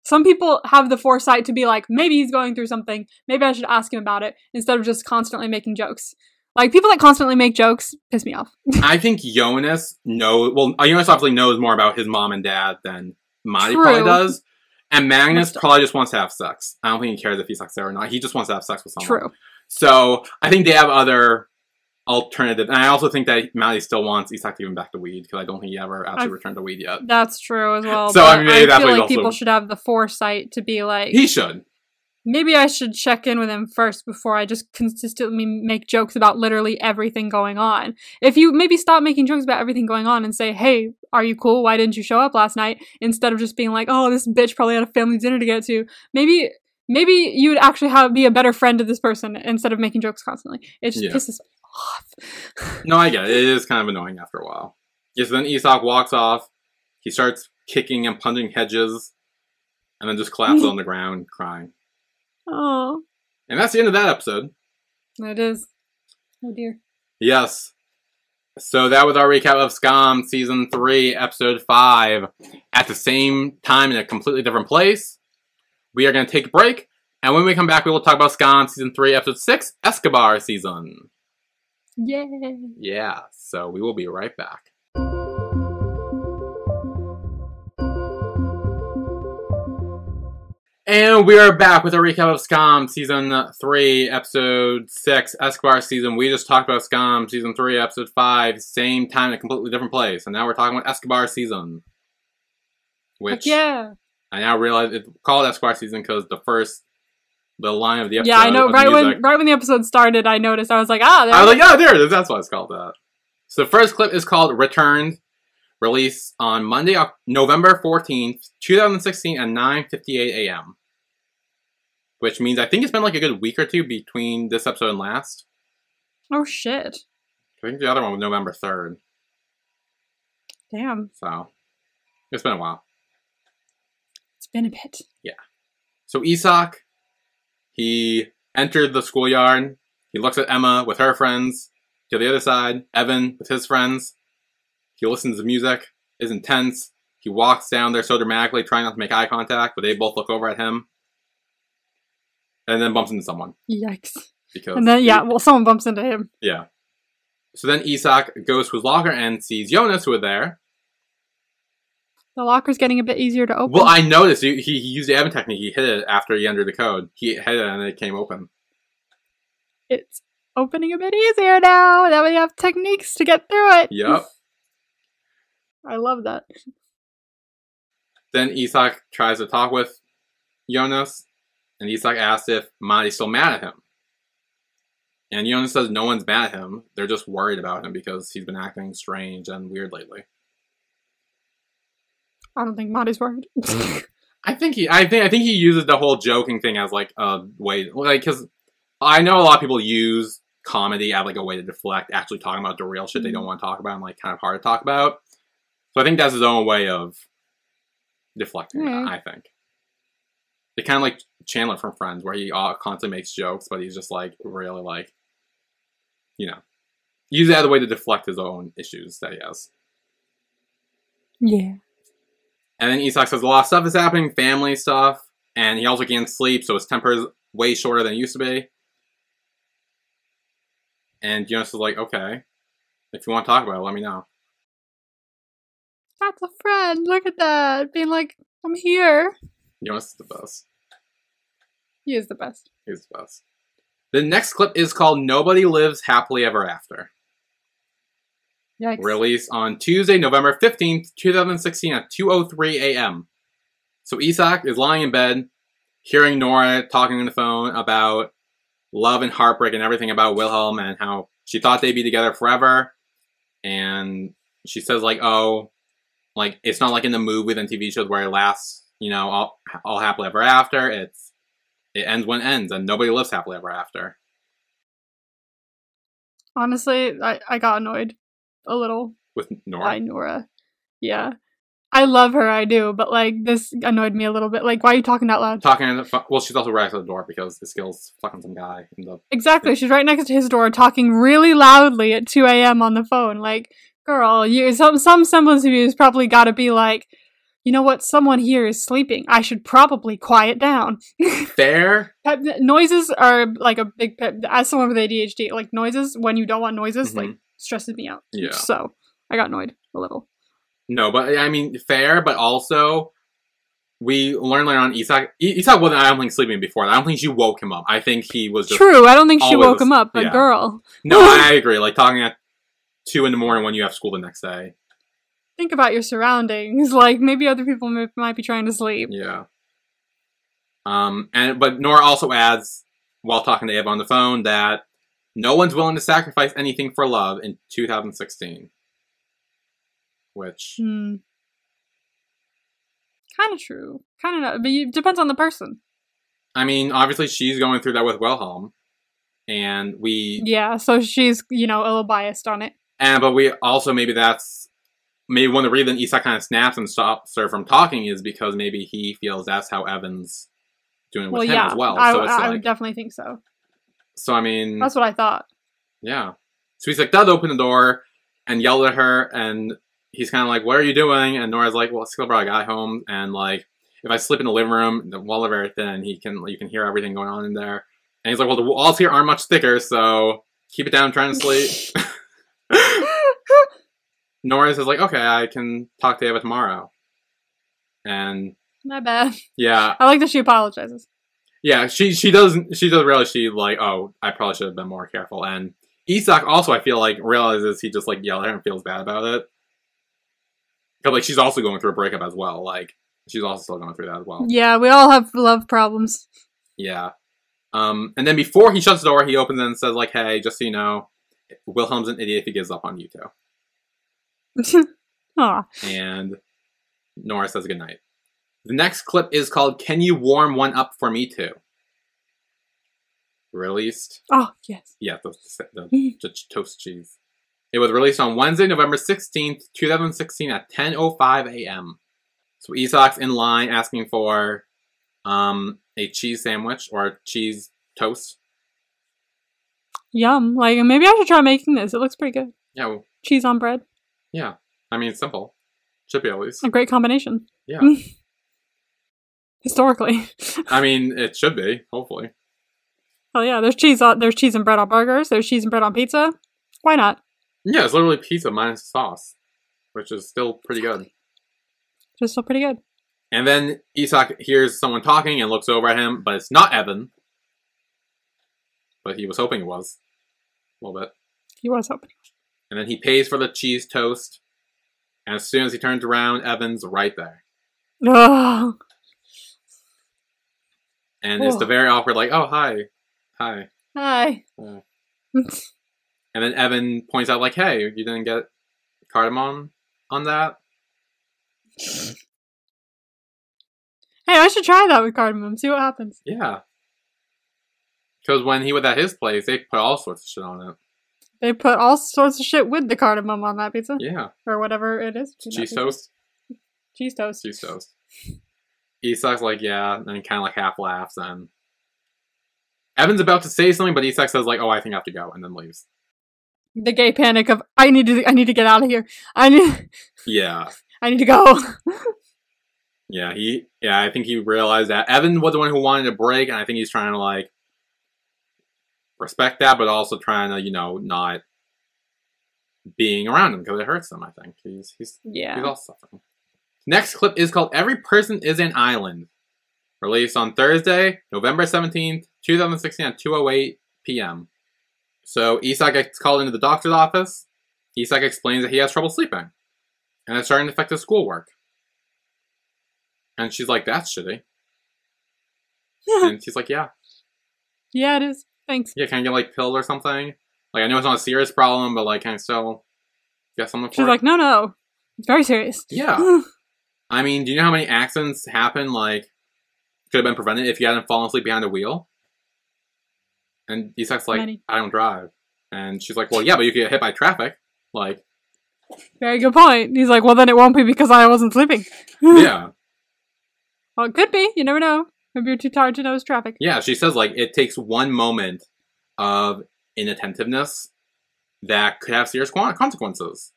some people have the foresight to be like, maybe he's going through something. Maybe I should ask him about it instead of just constantly making jokes. Like people that constantly make jokes piss me off. I think Jonas knows. Well, uh, Jonas obviously knows more about his mom and dad than Mahdi True. probably does. And Magnus probably just wants to have sex. I don't think he cares if he sucks there or not. He just wants to have sex with someone. True. So I think they have other alternatives. And I also think that Mahdi still wants Isak to give him back to weed because I don't think he ever actually I've- returned to weed yet. That's true as well. So, I mean, maybe that's feel he's like people should have the foresight to be like, He should. Maybe I should check in with him first before I just consistently make jokes about literally everything going on. If you maybe stop making jokes about everything going on and say, hey, are you cool? Why didn't you show up last night? Instead of just being like, oh, this bitch probably had a family dinner to get to. Maybe. Maybe you would actually have be a better friend to this person instead of making jokes constantly. It just Yeah. pisses me off. No, I get it. It is kind of annoying after a while. Yes, then Isak walks off. He starts kicking and punching hedges, and then just collapses mm-hmm. on the ground, crying. Oh, And that's the end of that episode. That is. Oh dear. Yes. So that was our recap of Skam Season 3, Episode 5. At the same time in a completely different place. We are going to take a break, and when we come back, we will talk about Skam Season 3, Episode 6, Escobar Season. Yay. Yeah, so we will be right back. And we are back with a recap of Skam Season 3, Episode 6, Escobar Season. We just talked about Skam Season 3, Episode 5, same time in a completely different place. And now we're talking about Escobar Season. Which yeah. I now realize it's called Escobar Season because the first, the line of the episode. Yeah, I know. Right when right when the episode started, I noticed. I was like, ah, there I was like, oh, there it is. That's why it's called that. So the first clip is called Returned, released on Monday, November 14th, 2016 at 9.58 a.m. Which means I think it's been like a good week or two between this episode and last. oh shit. I think the other one was November 3rd. Damn, So it's been a while. it's been a bit. Yeah. So Isak, he entered the schoolyard. He looks at Emma with her friends. To the other side, Evan with his friends. He listens to music, is intense. He walks down there so dramatically, trying not to make eye contact, but they both look over at him. And then bumps into someone. Yikes. Because And then yeah, well, someone bumps into him. yeah. So then Isak goes to his locker and sees Jonas, who are there. The locker's getting a bit easier to open. Well, I noticed he, he used the Evan technique. He hit it after he entered the code. He hit it and it came open. it's opening a bit easier now. Now we have techniques to get through it. Yep. I love that. Then Isak tries to talk with Jonas, and Isak asks if Mahdi's still mad at him. And Jonas says no one's mad at him. They're just worried about him because he's been acting strange and weird lately. I don't think Mahdi's worried. I think he, I think, I think he uses the whole joking thing as like a way, like, because I know a lot of people use comedy as like a way to deflect actually talking about the real shit they don't want to talk about and like kind of hard to talk about. So I think that's his own way of deflecting. that, Hmm. I think it kind of like Chandler from Friends, where he uh, constantly makes jokes, but he's just like really like, you know, use that as a way to deflect his own issues that he has. yeah. And then Isak says a lot of stuff is happening, family stuff, and he also can't sleep, so his temper is way shorter than it used to be. And Jonas is like, okay, if you want to talk about it, let me know. That's a friend. Look at that. Being like, I'm here. Jonas is the best. He is the best. He's the best. The next clip is called Nobody Lives Happily Ever After. Yikes. Released on Tuesday, November 15th, 2016 at 2.03 a.m. So Isak is lying in bed, hearing Noora talking on the phone about love and heartbreak and everything about Wilhelm and how she thought they'd be together forever. And she says like, oh, like it's not like in the movies and TV shows where it lasts, you know, all, all happily ever after. It's it ends when it ends, and nobody lives happily ever after. Honestly, I, I got annoyed a little With Noora, by Noora. Yeah. I love her, I do, but like this annoyed me a little bit. Like, why are you talking that loud? talking on the phone. Well, she's also right outside the door because this girl's fucking some guy in the. Exactly. She's right next to his door talking really loudly at 2 a.m. on the phone. Like, girl, you some some semblance of you has probably got to be like, you know what? Someone here is sleeping. I should probably quiet down. Fair. Noises are like a big pet. As someone with ADHD, like noises when you don't want noises, like mm-hmm. stresses me out. Yeah. So I got annoyed a little. No, but I mean fair, but also we learned later on Isak. I- Isak wasn't. I don't think sleeping before. I don't think she woke him up. I think he was just. True. I don't think she woke him up, but yeah. girl, No, I agree. Like talking at two in the morning when you have school the next day. Think about your surroundings. Like maybe other people m- might be trying to sleep. Yeah. Um, and but Noora also adds while talking to Ava on the phone that no one's willing to sacrifice anything for love in 2016. Which Hmm. Kind of true. Kind of not. But it depends on the person. I mean, obviously she's going through that with Wilhelm, and we Yeah. So she's you know a little biased on it. and but we also maybe that's maybe one of the reasons Isak kind of snaps and stops her from talking is because maybe he feels that's how Evan's doing with Well, him yeah. as well. I, so I like would definitely think so. so I mean That's what I thought. Yeah. So he's like, does open the door and yelled at her, and he's kind of like, what are you doing? And Noora's like, well, Skipper, I got home, and like, if I slip in the living room, the wall of very thin, he can, you can hear everything going on in there. And he's like, well, the walls here aren't much thicker, so keep it down, trying to sleep. Noora is like, okay, I can talk to Ava tomorrow. And My bad. yeah, I like that she apologizes. yeah, she she does she does realize she like oh I probably should have been more careful and Isak also I feel like realizes he just like yelled at her and feels bad about it because like she's also going through a breakup as well like she's also still going through that as well Yeah, we all have love problems. yeah um and then before he shuts the door he opens it and says like hey just so you know Wilhelm's an idiot if he gives up on you two Aw. and Noora says goodnight. The next clip is called Can You Warm One Up for Me Too? Released Oh, yes. Yeah, the, the, the toast cheese. It was released on Wednesday, November 16th, 2016 at 10.05 a.m. So Isak's in line asking for um, a cheese sandwich or a cheese toast. Yum. Like, maybe I should try making this. It looks pretty good. Yeah, well, Cheese on bread. Yeah. I mean, it's simple. Should be at least. A great combination. Yeah. Historically. I mean, it should be, hopefully. Oh yeah, there's cheese on there's cheese and bread on burgers, there's cheese and bread on pizza. Why not? Yeah, it's literally pizza minus sauce, which is still pretty good. Just still pretty good. And then Isak hears someone talking and looks over at him, but it's not Evan. But he was hoping it was. A little bit. He was hoping. And then he pays for the cheese toast. And as soon as he turns around, Evan's right there. Ugh. And it's the Oh. very awkward, like, oh, hi. Hi. Hi. Uh, and then Evan points out, like, hey, you didn't get cardamom on that? Hey, I should try that with cardamom. See what happens. Yeah. Because when he was at his place, they put all sorts of shit on it. They put all sorts of shit with the cardamom on that pizza Yeah. or whatever it is. Cheese toast? Cheese toast. Cheese toast. Isak's like, yeah, and he kind of like half laughs, and Evan's about to say something, but Isak says like, oh, I think I have to go, and then leaves. The gay panic of I need to I need to get out of here. I need Yeah, I need to go. yeah, he, yeah, I think he realized that Evan was the one who wanted to break, and I think he's trying to like respect that, but also trying to, you know, not being around him because it hurts him. I think he's he's yeah he's all suffering. Next clip is called Every Person is an Island. Released on Thursday, November 17th, 2016 at 2.08 p.m. So Isak gets called into the doctor's office. Isak explains that he has trouble sleeping. And it's starting to affect his schoolwork. And she's like, that's shitty. And she's like, yeah. yeah, it is. Thanks. Yeah, can I get like pills or something? Like, I know it's not a serious problem, but like, can I still get something for She's it? like, no, no, it's very serious. yeah. I mean, do you know how many accidents happen, like, could have been prevented if you hadn't fallen asleep behind a wheel? And Isak's like, Many. I don't drive. And she's like, well, yeah, but you could get hit by traffic. Like, very good point. He's like, well, then it won't be because I wasn't sleeping. yeah. Well, it could be. You never know. Maybe you're too tired to notice traffic. Yeah, she says, like, it takes one moment of inattentiveness that could have serious consequences.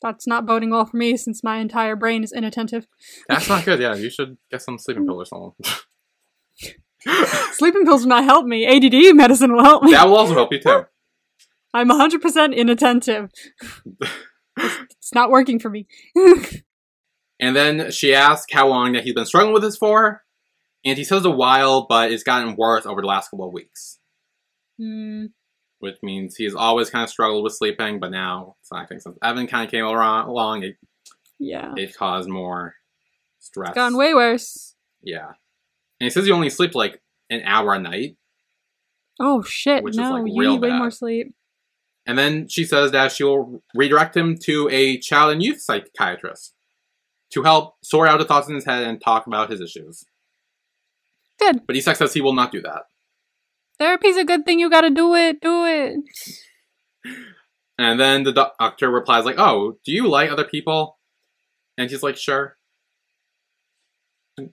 That's not boding well for me since my entire brain is inattentive. That's not good. Yeah, you should get some sleeping pill or something. Sleeping pills will not help me. ADD medicine will help me. that will also help you too. I'm 100% inattentive. it's not working for me. And then she asks how long that he's been struggling with this for, and he says a while, but it's gotten worse over the last couple of weeks. Hmm. Which means he's always kind of struggled with sleeping, but now, so I think since Evan kind of came along, along it, yeah. it caused more stress. It's gotten way worse. Yeah. And he says he only sleeps like an hour a night. Oh shit, Which is, no, like, you need way bad. more sleep. And then she says that she will redirect him to a child and youth psychiatrist to help sort out the thoughts in his head and talk about his issues. Good. But Isak says he will not do that. Therapy's a good thing, you gotta do it, do it. And then the doctor replies like, "Oh, do you like other people?" And he's like, "Sure,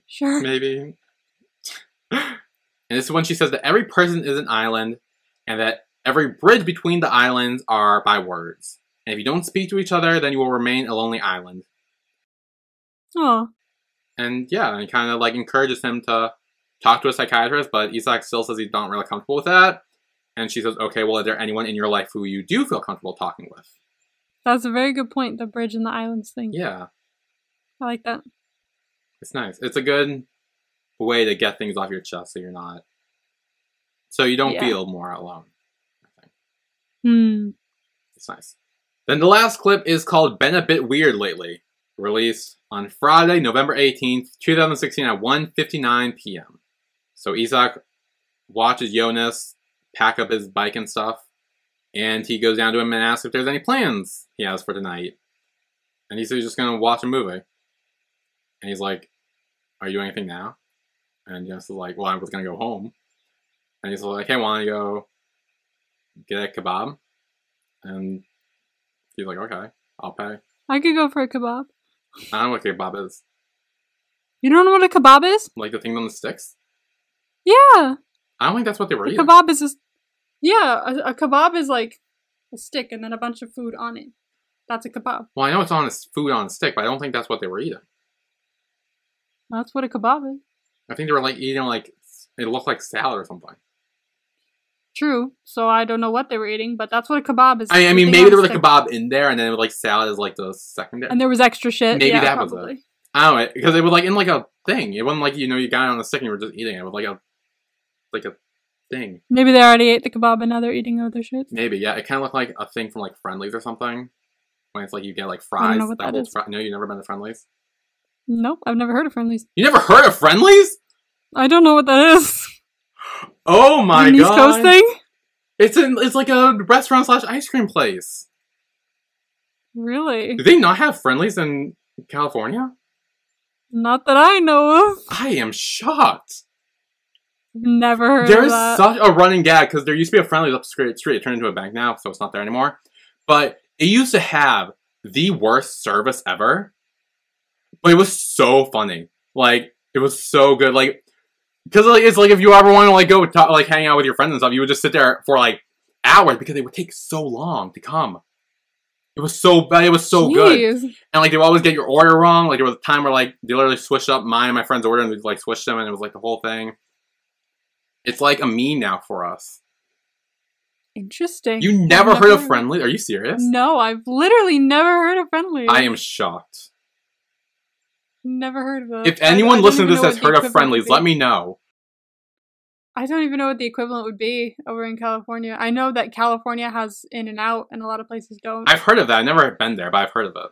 Sure. maybe." and this is when she says that every person is an island, and that every bridge between the islands are by words. And if you don't speak to each other, then you will remain a lonely island. Oh, And yeah, and kind of like encourages him to talk to a psychiatrist, but Isak still says he's not really comfortable with that. And she says, "Okay, well, is there anyone in your life who you do feel comfortable talking with?" that's a very good point, the bridge and the islands thing. Yeah, I like that. it's nice. It's a good way to get things off your chest, so you're not, so you don't Yeah. feel more alone. I think Hmm. it's nice. Then the last clip is called "Been a Bit Weird Lately," released on Friday, November eighteenth, two thousand sixteen, at 1.59 p.m. So Isak watches Jonas pack up his bike and stuff, and he goes down to him and asks if there's any plans he has for tonight. And he says he's just gonna watch a movie. And he's like, "Are you doing anything now?" And Jonas is like, "Well, I was gonna go home." And he's like, "Hey, want to go get a kebab?" And he's like, "Okay, I'll pay." I could go for a kebab. I don't know what kebab is. You don't know what a kebab is? Like the thing on the sticks. Yeah. I don't think that's what they were A eating. kebab is just Yeah, a, a kebab is like a stick and then a bunch of food on it. That's a kebab. Well, I know it's on a, food on a stick, but I don't think that's what they were eating. That's what a kebab is. I think they were like eating like it looked like salad or something. True. So I don't know what they were eating, but that's what a kebab is. I, I mean, maybe there was a kebab in there, and then it was like salad is like the secondary. And there was extra shit. Maybe yeah, that was probably. I don't know because it was like in like a thing. It wasn't like you know you got it on a stick and you were just eating it. It was like a like a thing. Maybe they already ate the kebab and now they're eating other shit. Maybe yeah. It kind of looked like a thing from like Friendly's or something. When it's like you get like fries. that holds is. no, you've never been to Friendly's. Nope, I've never heard of Friendly's. You never heard of Friendly's? I don't know what that is. Oh my An East! Coast thing? It's in, it's like a restaurant slash ice cream place. Really? Do they not have Friendly's in California? Not that I know of. I am shocked. Never heard There's of that. such a running gag because there used to be a friendly up the street. It turned into a bank now, so it's not there anymore. But it used to have the worst service ever. But it was so funny. Like it was so good. Like because like it's like if you ever want to like go talk, like hang out with your friends and stuff, you would just sit there for like hours because it would take so long to come. It was so bad. It was so good. And like they would always get your order wrong. Like there was a time where like they literally switched up mine and my friend's order and they like switched them and it was like the whole thing. It's like a meme now for us. Interesting. You I've never heard of Friendly? Are you serious? No, I've literally never heard of Friendly. I am shocked. Never heard of it. If anyone listening to this has heard of Friendly's, let me know. I don't even know what the equivalent would be over in California. I know that California has In-N-Out, and a lot of places don't. I've heard of that. I've never been there, but I've heard of it.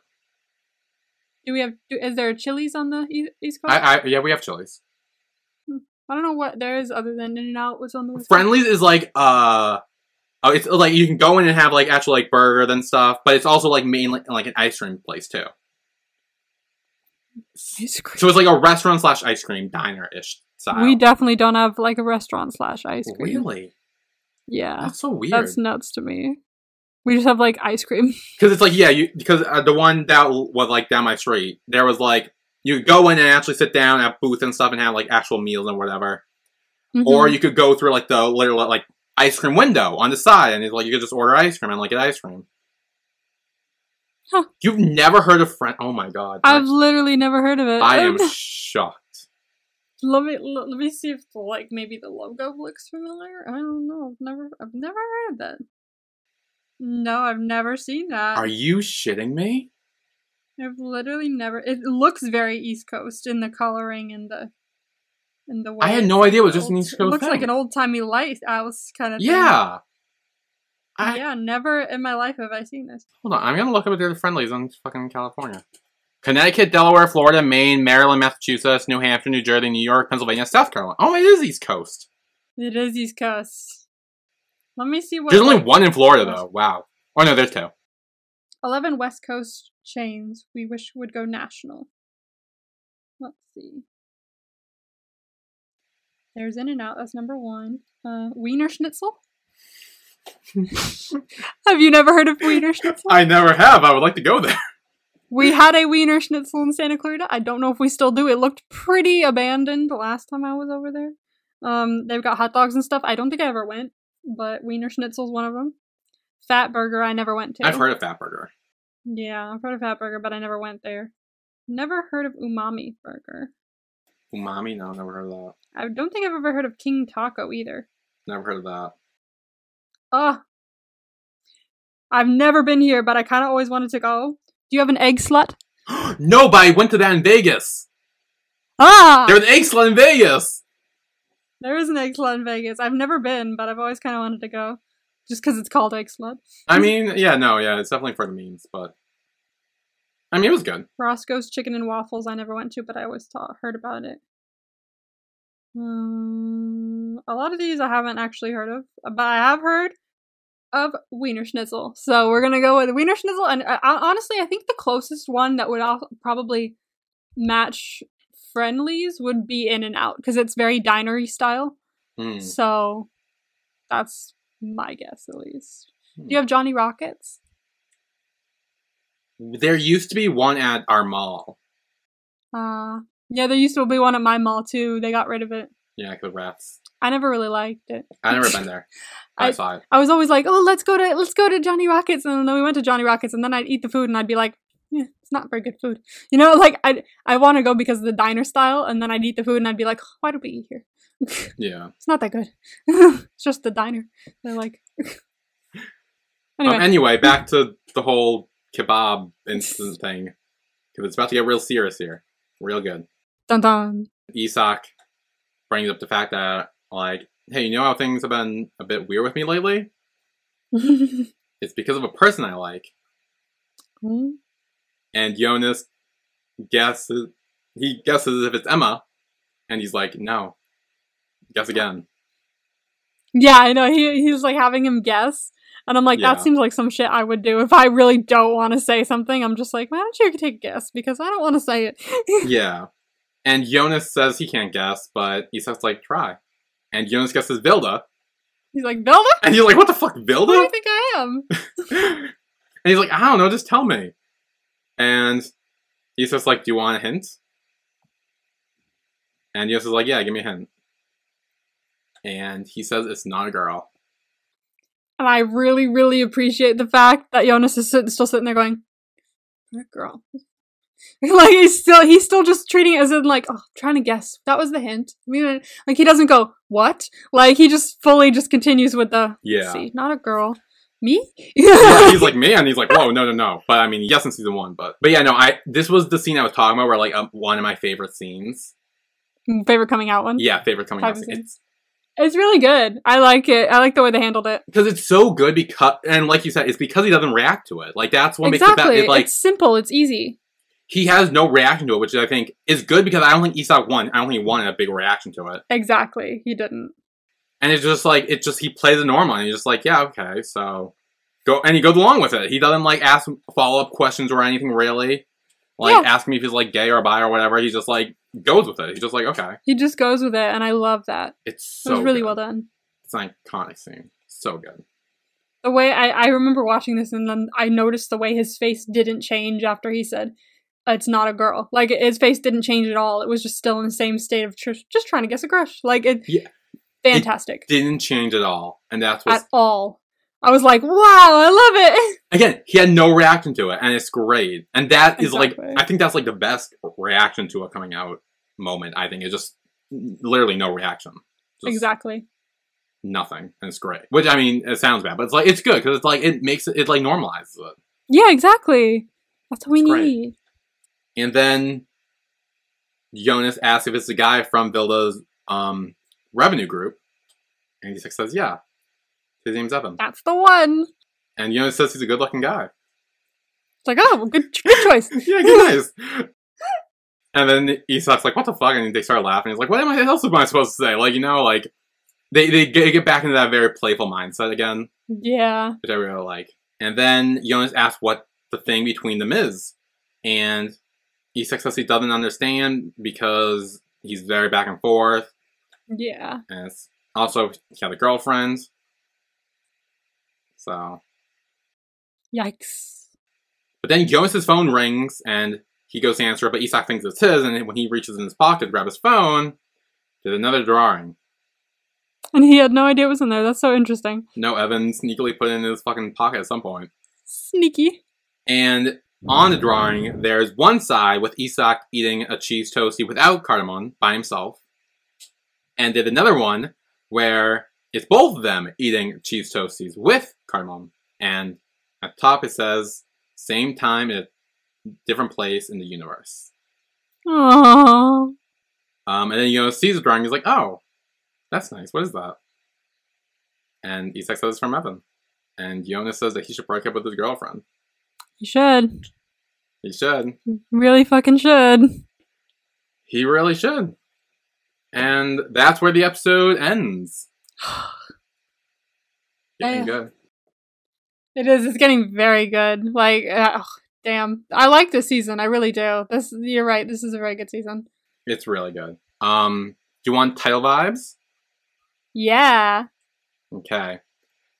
do we have? Do, is there Chili's on the East Coast? I, I yeah, we have Chili's. I don't know what there is other than In-N-Out. What's on the Coast? Friendly's is like uh oh, it's like you can go in and have like actual like burger and stuff, but it's also like mainly like an ice cream place too. Ice cream. So it's like a restaurant slash ice cream diner ish style. We definitely don't have like a restaurant slash ice cream. Really? Yeah, That's so weird. that's nuts to me. We just have like ice cream. Because it's like yeah, you because uh, the one that was like down my street, there was like you could go in and actually sit down at booth and stuff and have like actual meals and whatever, or Mhm. you could go through like the literal like ice cream window on the side and it's like you could just order ice cream and like get ice cream. Huh. You've never heard of Friend? Oh my god! I've literally never heard of it. I am shocked. let me let, let me see if like maybe the logo looks familiar. I don't know. I've never I've never heard of that. No, I've never seen that. Are you shitting me? I've literally never. It looks very East Coast in the coloring and the and the way. I had no idea it was just an East It Coast looks like an old timey lighthouse kind of. Yeah. I, Yeah, never in my life have I seen this. Hold on, I'm gonna look up at the Friendly's in fucking California. Connecticut, Delaware, Florida, Maine, Maryland, Massachusetts, New Hampshire, New Jersey, New York, Pennsylvania, South Carolina. Oh, it is East Coast. It is East Coast. Let me see what. There's only one in Florida though. Wow. Oh no, there's two. Eleven West Coast chains we wish would go national. Let's see. There's In-N-Out. That's number one. Uh, Wiener Schnitzel. have you never heard of Wiener Schnitzel? I never have. I would like to go there. We had a Wiener Schnitzel in Santa Clarita. I don't know if we still do. It looked pretty abandoned the last time I was over there. Um, they've got hot dogs and stuff. I don't think I ever went, but Wiener Schnitzel's one of them. Fat Burger, I never went to. I've heard of Fat Burger. Yeah, I've heard of Fat Burger, but I never went there. Never heard of Umami Burger. Umami? No, never heard of that. I don't think I've ever heard of King Taco either. Never heard of that. Ugh. I've never been here, but I kind of always wanted to go. Do you have an egg slut? no, but I went to that in Vegas. Ah! There was an egg slut in Vegas. There is an egg slut in Vegas. I've never been, but I've always kind of wanted to go. Just because it's called egg slut. I mean, yeah, no, yeah, it's definitely for the memes, but I mean, it was good. Roscoe's Chicken and Waffles I never went to, but I always thought, heard about it. Um, a lot of these I haven't actually heard of, but I have heard of Wiener Schnitzel. So we're gonna go with Wiener Schnitzel, and uh, honestly, I think the closest one that would probably match Friendly's would be In-N-Out because it's very dinery style. Hmm. So that's my guess, at least. Hmm. Do you have Johnny Rockets? There used to be one at our mall. Uh, yeah, there used to be one at my mall too. They got rid of it. Yeah, the rats. I never really liked it. I've never been there. I, I- saw it. I was always like, "Oh, let's go to let's go to Johnny Rockets," and then we went to Johnny Rockets, and then I'd eat the food, and I'd be like, eh, "It's not very good food," you know. Like I I want to go because of the diner style, and then I'd eat the food, and I'd be like, "Why do we eat here? Yeah. it's not that good. it's just the diner." They're like, anyway, Um, anyway, back to the whole kebab instant thing. Because it's about to get real serious here. Real good. dun dun. Isak brings up the fact that, like, hey, you know how things have been a bit weird with me lately? It's because of a person I like. Hmm? And Jonas guesses, he guesses if it's Emma. And he's like, no. Guess again. yeah, I know. He he's like having him guess, and I'm like, Yeah. that seems like some shit I would do if I really don't want to say something. I'm just like, why don't you take a guess because I don't want to say it. Yeah. And Jonas says he can't guess, but Isak's like, try. And Jonas guesses Vilde. he's like, Velda, And he's like, what the fuck, who do Vilde? you think I am? and he's like, I don't know, just tell me. And just like, Do you want a hint? And Yos is like, Yeah, give me a hint. And he says it's not a girl. And I really, really appreciate the fact that Jonas is still sitting there going, "That girl." like he's still he's still just treating it as in like oh trying to guess that was the hint I mean, like he doesn't go what like he just fully just continues with the Yeah. see not a girl me yeah, he's like me, and he's like, "Whoa, no, no, no!" But I mean, yes, in season one, but but yeah, no, I this was the scene I was talking about, where like um, one of my favorite scenes. favorite coming out one Yeah, favorite coming out Type scene. scene. It's really good I like it I like the way they handled it because it's so good because and like you said, it's because he doesn't react to it. Like that's what makes it exactly bad. It, like it's simple it's easy he has no reaction to it, which I think is good because I don't think Isak won. I don't think he wanted a big reaction to it. exactly he didn't And it's just like it just he plays it normal and he's just like, yeah, okay, so go and he goes along with it. He doesn't like ask follow up questions or anything really. Like Yeah. ask me if he's like gay or bi or whatever. He just like goes with it. He's just like, okay. he just goes with it and I love that It's it so was really good. well done It's an iconic scene. So good. the way I, I remember watching this and then I noticed the way his face didn't change after he said it's not a girl. Like his face didn't change at all. It was just still in the same state of tr- just trying to guess a crush. Like it Yeah. fantastic Didn't change at all. And that's what at all. I was like, wow, I love it. Again, he had no reaction to it, and it's great. And that is Exactly. like, I think that's like the best reaction to a coming out moment. I think it's just literally no reaction. Just Exactly. Nothing, and it's great. Which I mean, it sounds bad, but it's like it's good because it's like it makes it, it like normalizes it. Yeah, exactly. That's what we It's great. need. And then Jonas asks if it's the guy from Vilde's um, revue group, and he says, "Yeah, his name's Evan." That's the one. And Jonas says he's a good-looking guy. It's like, oh, well, good, good choice. yeah, good nice. And then Isak's like, "What the fuck?" And they start laughing. He's like, "What am I? Else am I supposed to say?" Like, you know, like they they get, back into that very playful mindset again, yeah. which I really like. And then Jonas asks what the thing between them is, and Isak says he doesn't understand because he's very back and forth, Yeah. and it's also he had a girlfriend. So, Yikes. but then Jonas's phone rings and he goes to answer it, but Isak thinks it's his, and when he reaches in his pocket to grab his phone, there's another drawing. And he had no idea it was in there. That's so interesting. No, Evan sneakily put it in his fucking pocket at some point. Sneaky. And on the drawing, there's one side with Isak eating a cheese toasty without cardamom by himself. And then another one where it's both of them eating cheese toasties with cardamom. And at the top it says, same time in a different place in the universe. Aww. Um, and then you know sees the drawing, he's like, "Oh, that's nice. What is that?" And Isak says it's from Evan, and Jonas says that he should break up with his girlfriend. You should. He should. Really fucking should. He really should. And that's where the episode ends. Getting Yeah. good. It is. It's getting very good. Like, ugh, damn. I like this season. I really do. This. You're right. This is a very good season. It's really good. Um, do you want title vibes? Yeah. Okay.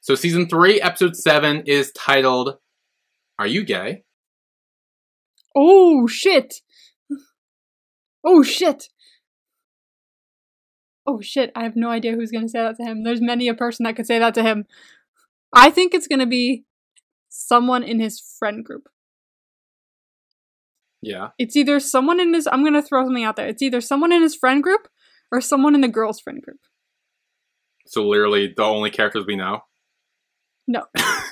So season three, episode seven is titled "Are You Gay?" Oh shit. Oh shit. Oh shit. I have no idea who's gonna say that to him. There's many a person that could say that to him. I think it's gonna be someone in his friend group. Yeah. It's either someone in his. I'm gonna throw something out there. It's either someone in his friend group or someone in the girl's friend group. So literally the only characters we know. No.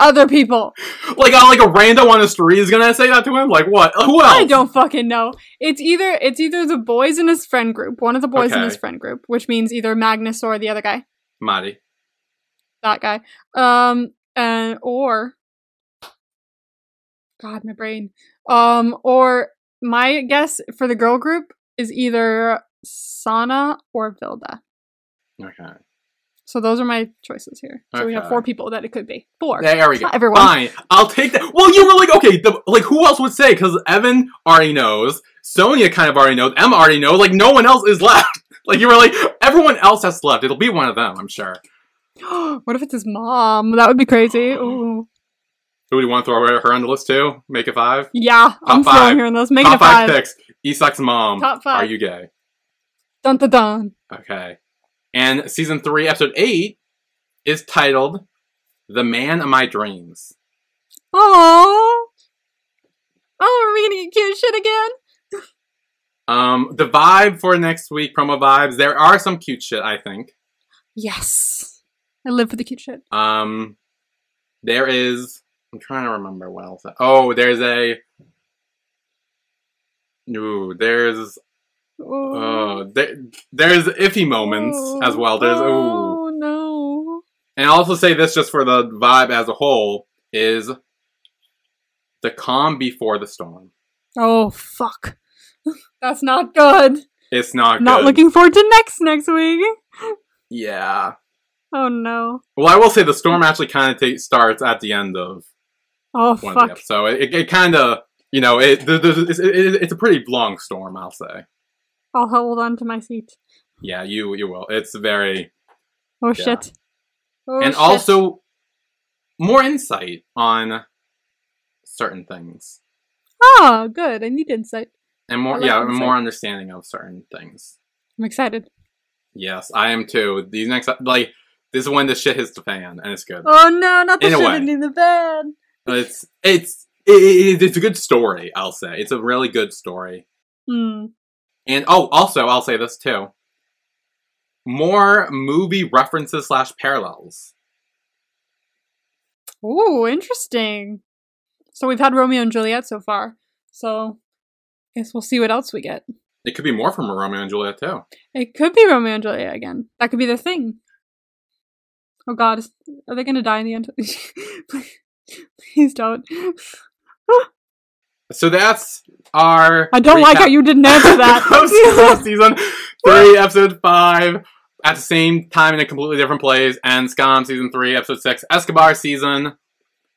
Other people. like uh, like a random on the street is gonna say that to him. Like what? Who else? I don't fucking know. It's either it's either the boys in his friend group, one of the boys in his friend group, which means either Magnus or the other guy, Mari. that guy, um, and or God, my brain, um, or my guess for the girl group is either Sana or Vilde. Okay. So those are my choices here. So we have four people that it could be. Four. There we go. Not everyone. Fine. I'll take that. Well, you were like, okay, the, like who else would say? Because Evan already knows. Sonja kind of already knows. Emma already knows. Like no one else is left. Like you were like, everyone else has left. It'll be one of them, I'm sure. what if it's his mom? That would be crazy. Ooh. Who do you want to throw her on the list too? Make it five. Yeah, I'm five. throwing her in those. Make Top it a five. picks. Isak's mom. Top five. Are you gay? Dun dun dun. Okay. And season three, episode eight, is titled "The Man of My Dreams." Oh. Oh, are we gonna get cute shit again? Um, the vibe for next week, promo vibes. There are some cute shit, I think. Yes. I live for the cute shit. Um, there is. I'm trying to remember what else. Oh, there's a. Ooh, there's. Oh, there, there's iffy moments as well. There's. Ooh. Oh no. And I'll also say this just for the vibe as a whole is the calm before the storm. Oh fuck. That's not good. It's not Not good. looking forward to next next week. Yeah. Oh no. Well, I will say the storm actually kind of ta- starts at the end of Oh one fuck. So it, it kind of, you know, it, the, the, it's, it, it's a pretty long storm, I'll say. I'll hold on to my seat. Yeah, you you will. It's very Oh Yeah. shit. Oh, and shit. also more insight on certain things Ah, good. I need insight. and more like yeah, insight. more understanding of certain things. I'm excited. Yes, I am too. These next like This is when the shit hits the fan, and it's good. Oh no, not the In shit hitting the fan. It's it's it, it, it's a good story. I'll say it's a really good story. Hmm. And oh, also I'll say this too. More movie references slash parallels. Ooh, interesting. So we've had Romeo and Juliet so far. So I guess we'll see what else we get. It could be more from Romeo and Juliet too. It could be Romeo and Juliet again. That could be the thing. Oh God, is- are they gonna die in the end? Please don't. So that's our. I don't like how you didn't answer of that. season three, episode five, at the same time in a completely different place, and Skam season three, episode six, Escobar season.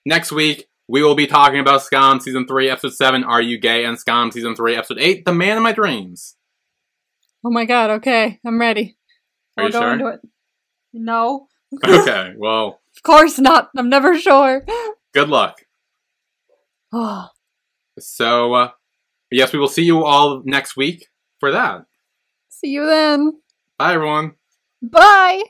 Next week, we will be talking about Skam season three, episode seven, Are You Gay? and Skam season three, episode eight, The Man of My Dreams. oh my God. Okay, I'm ready. Are I'll you go sure? into it. No, Okay, well, of course not. I'm never sure. good luck. Oh, So, uh, yes, we will see you all next week for that. see you then. Bye, everyone. Bye.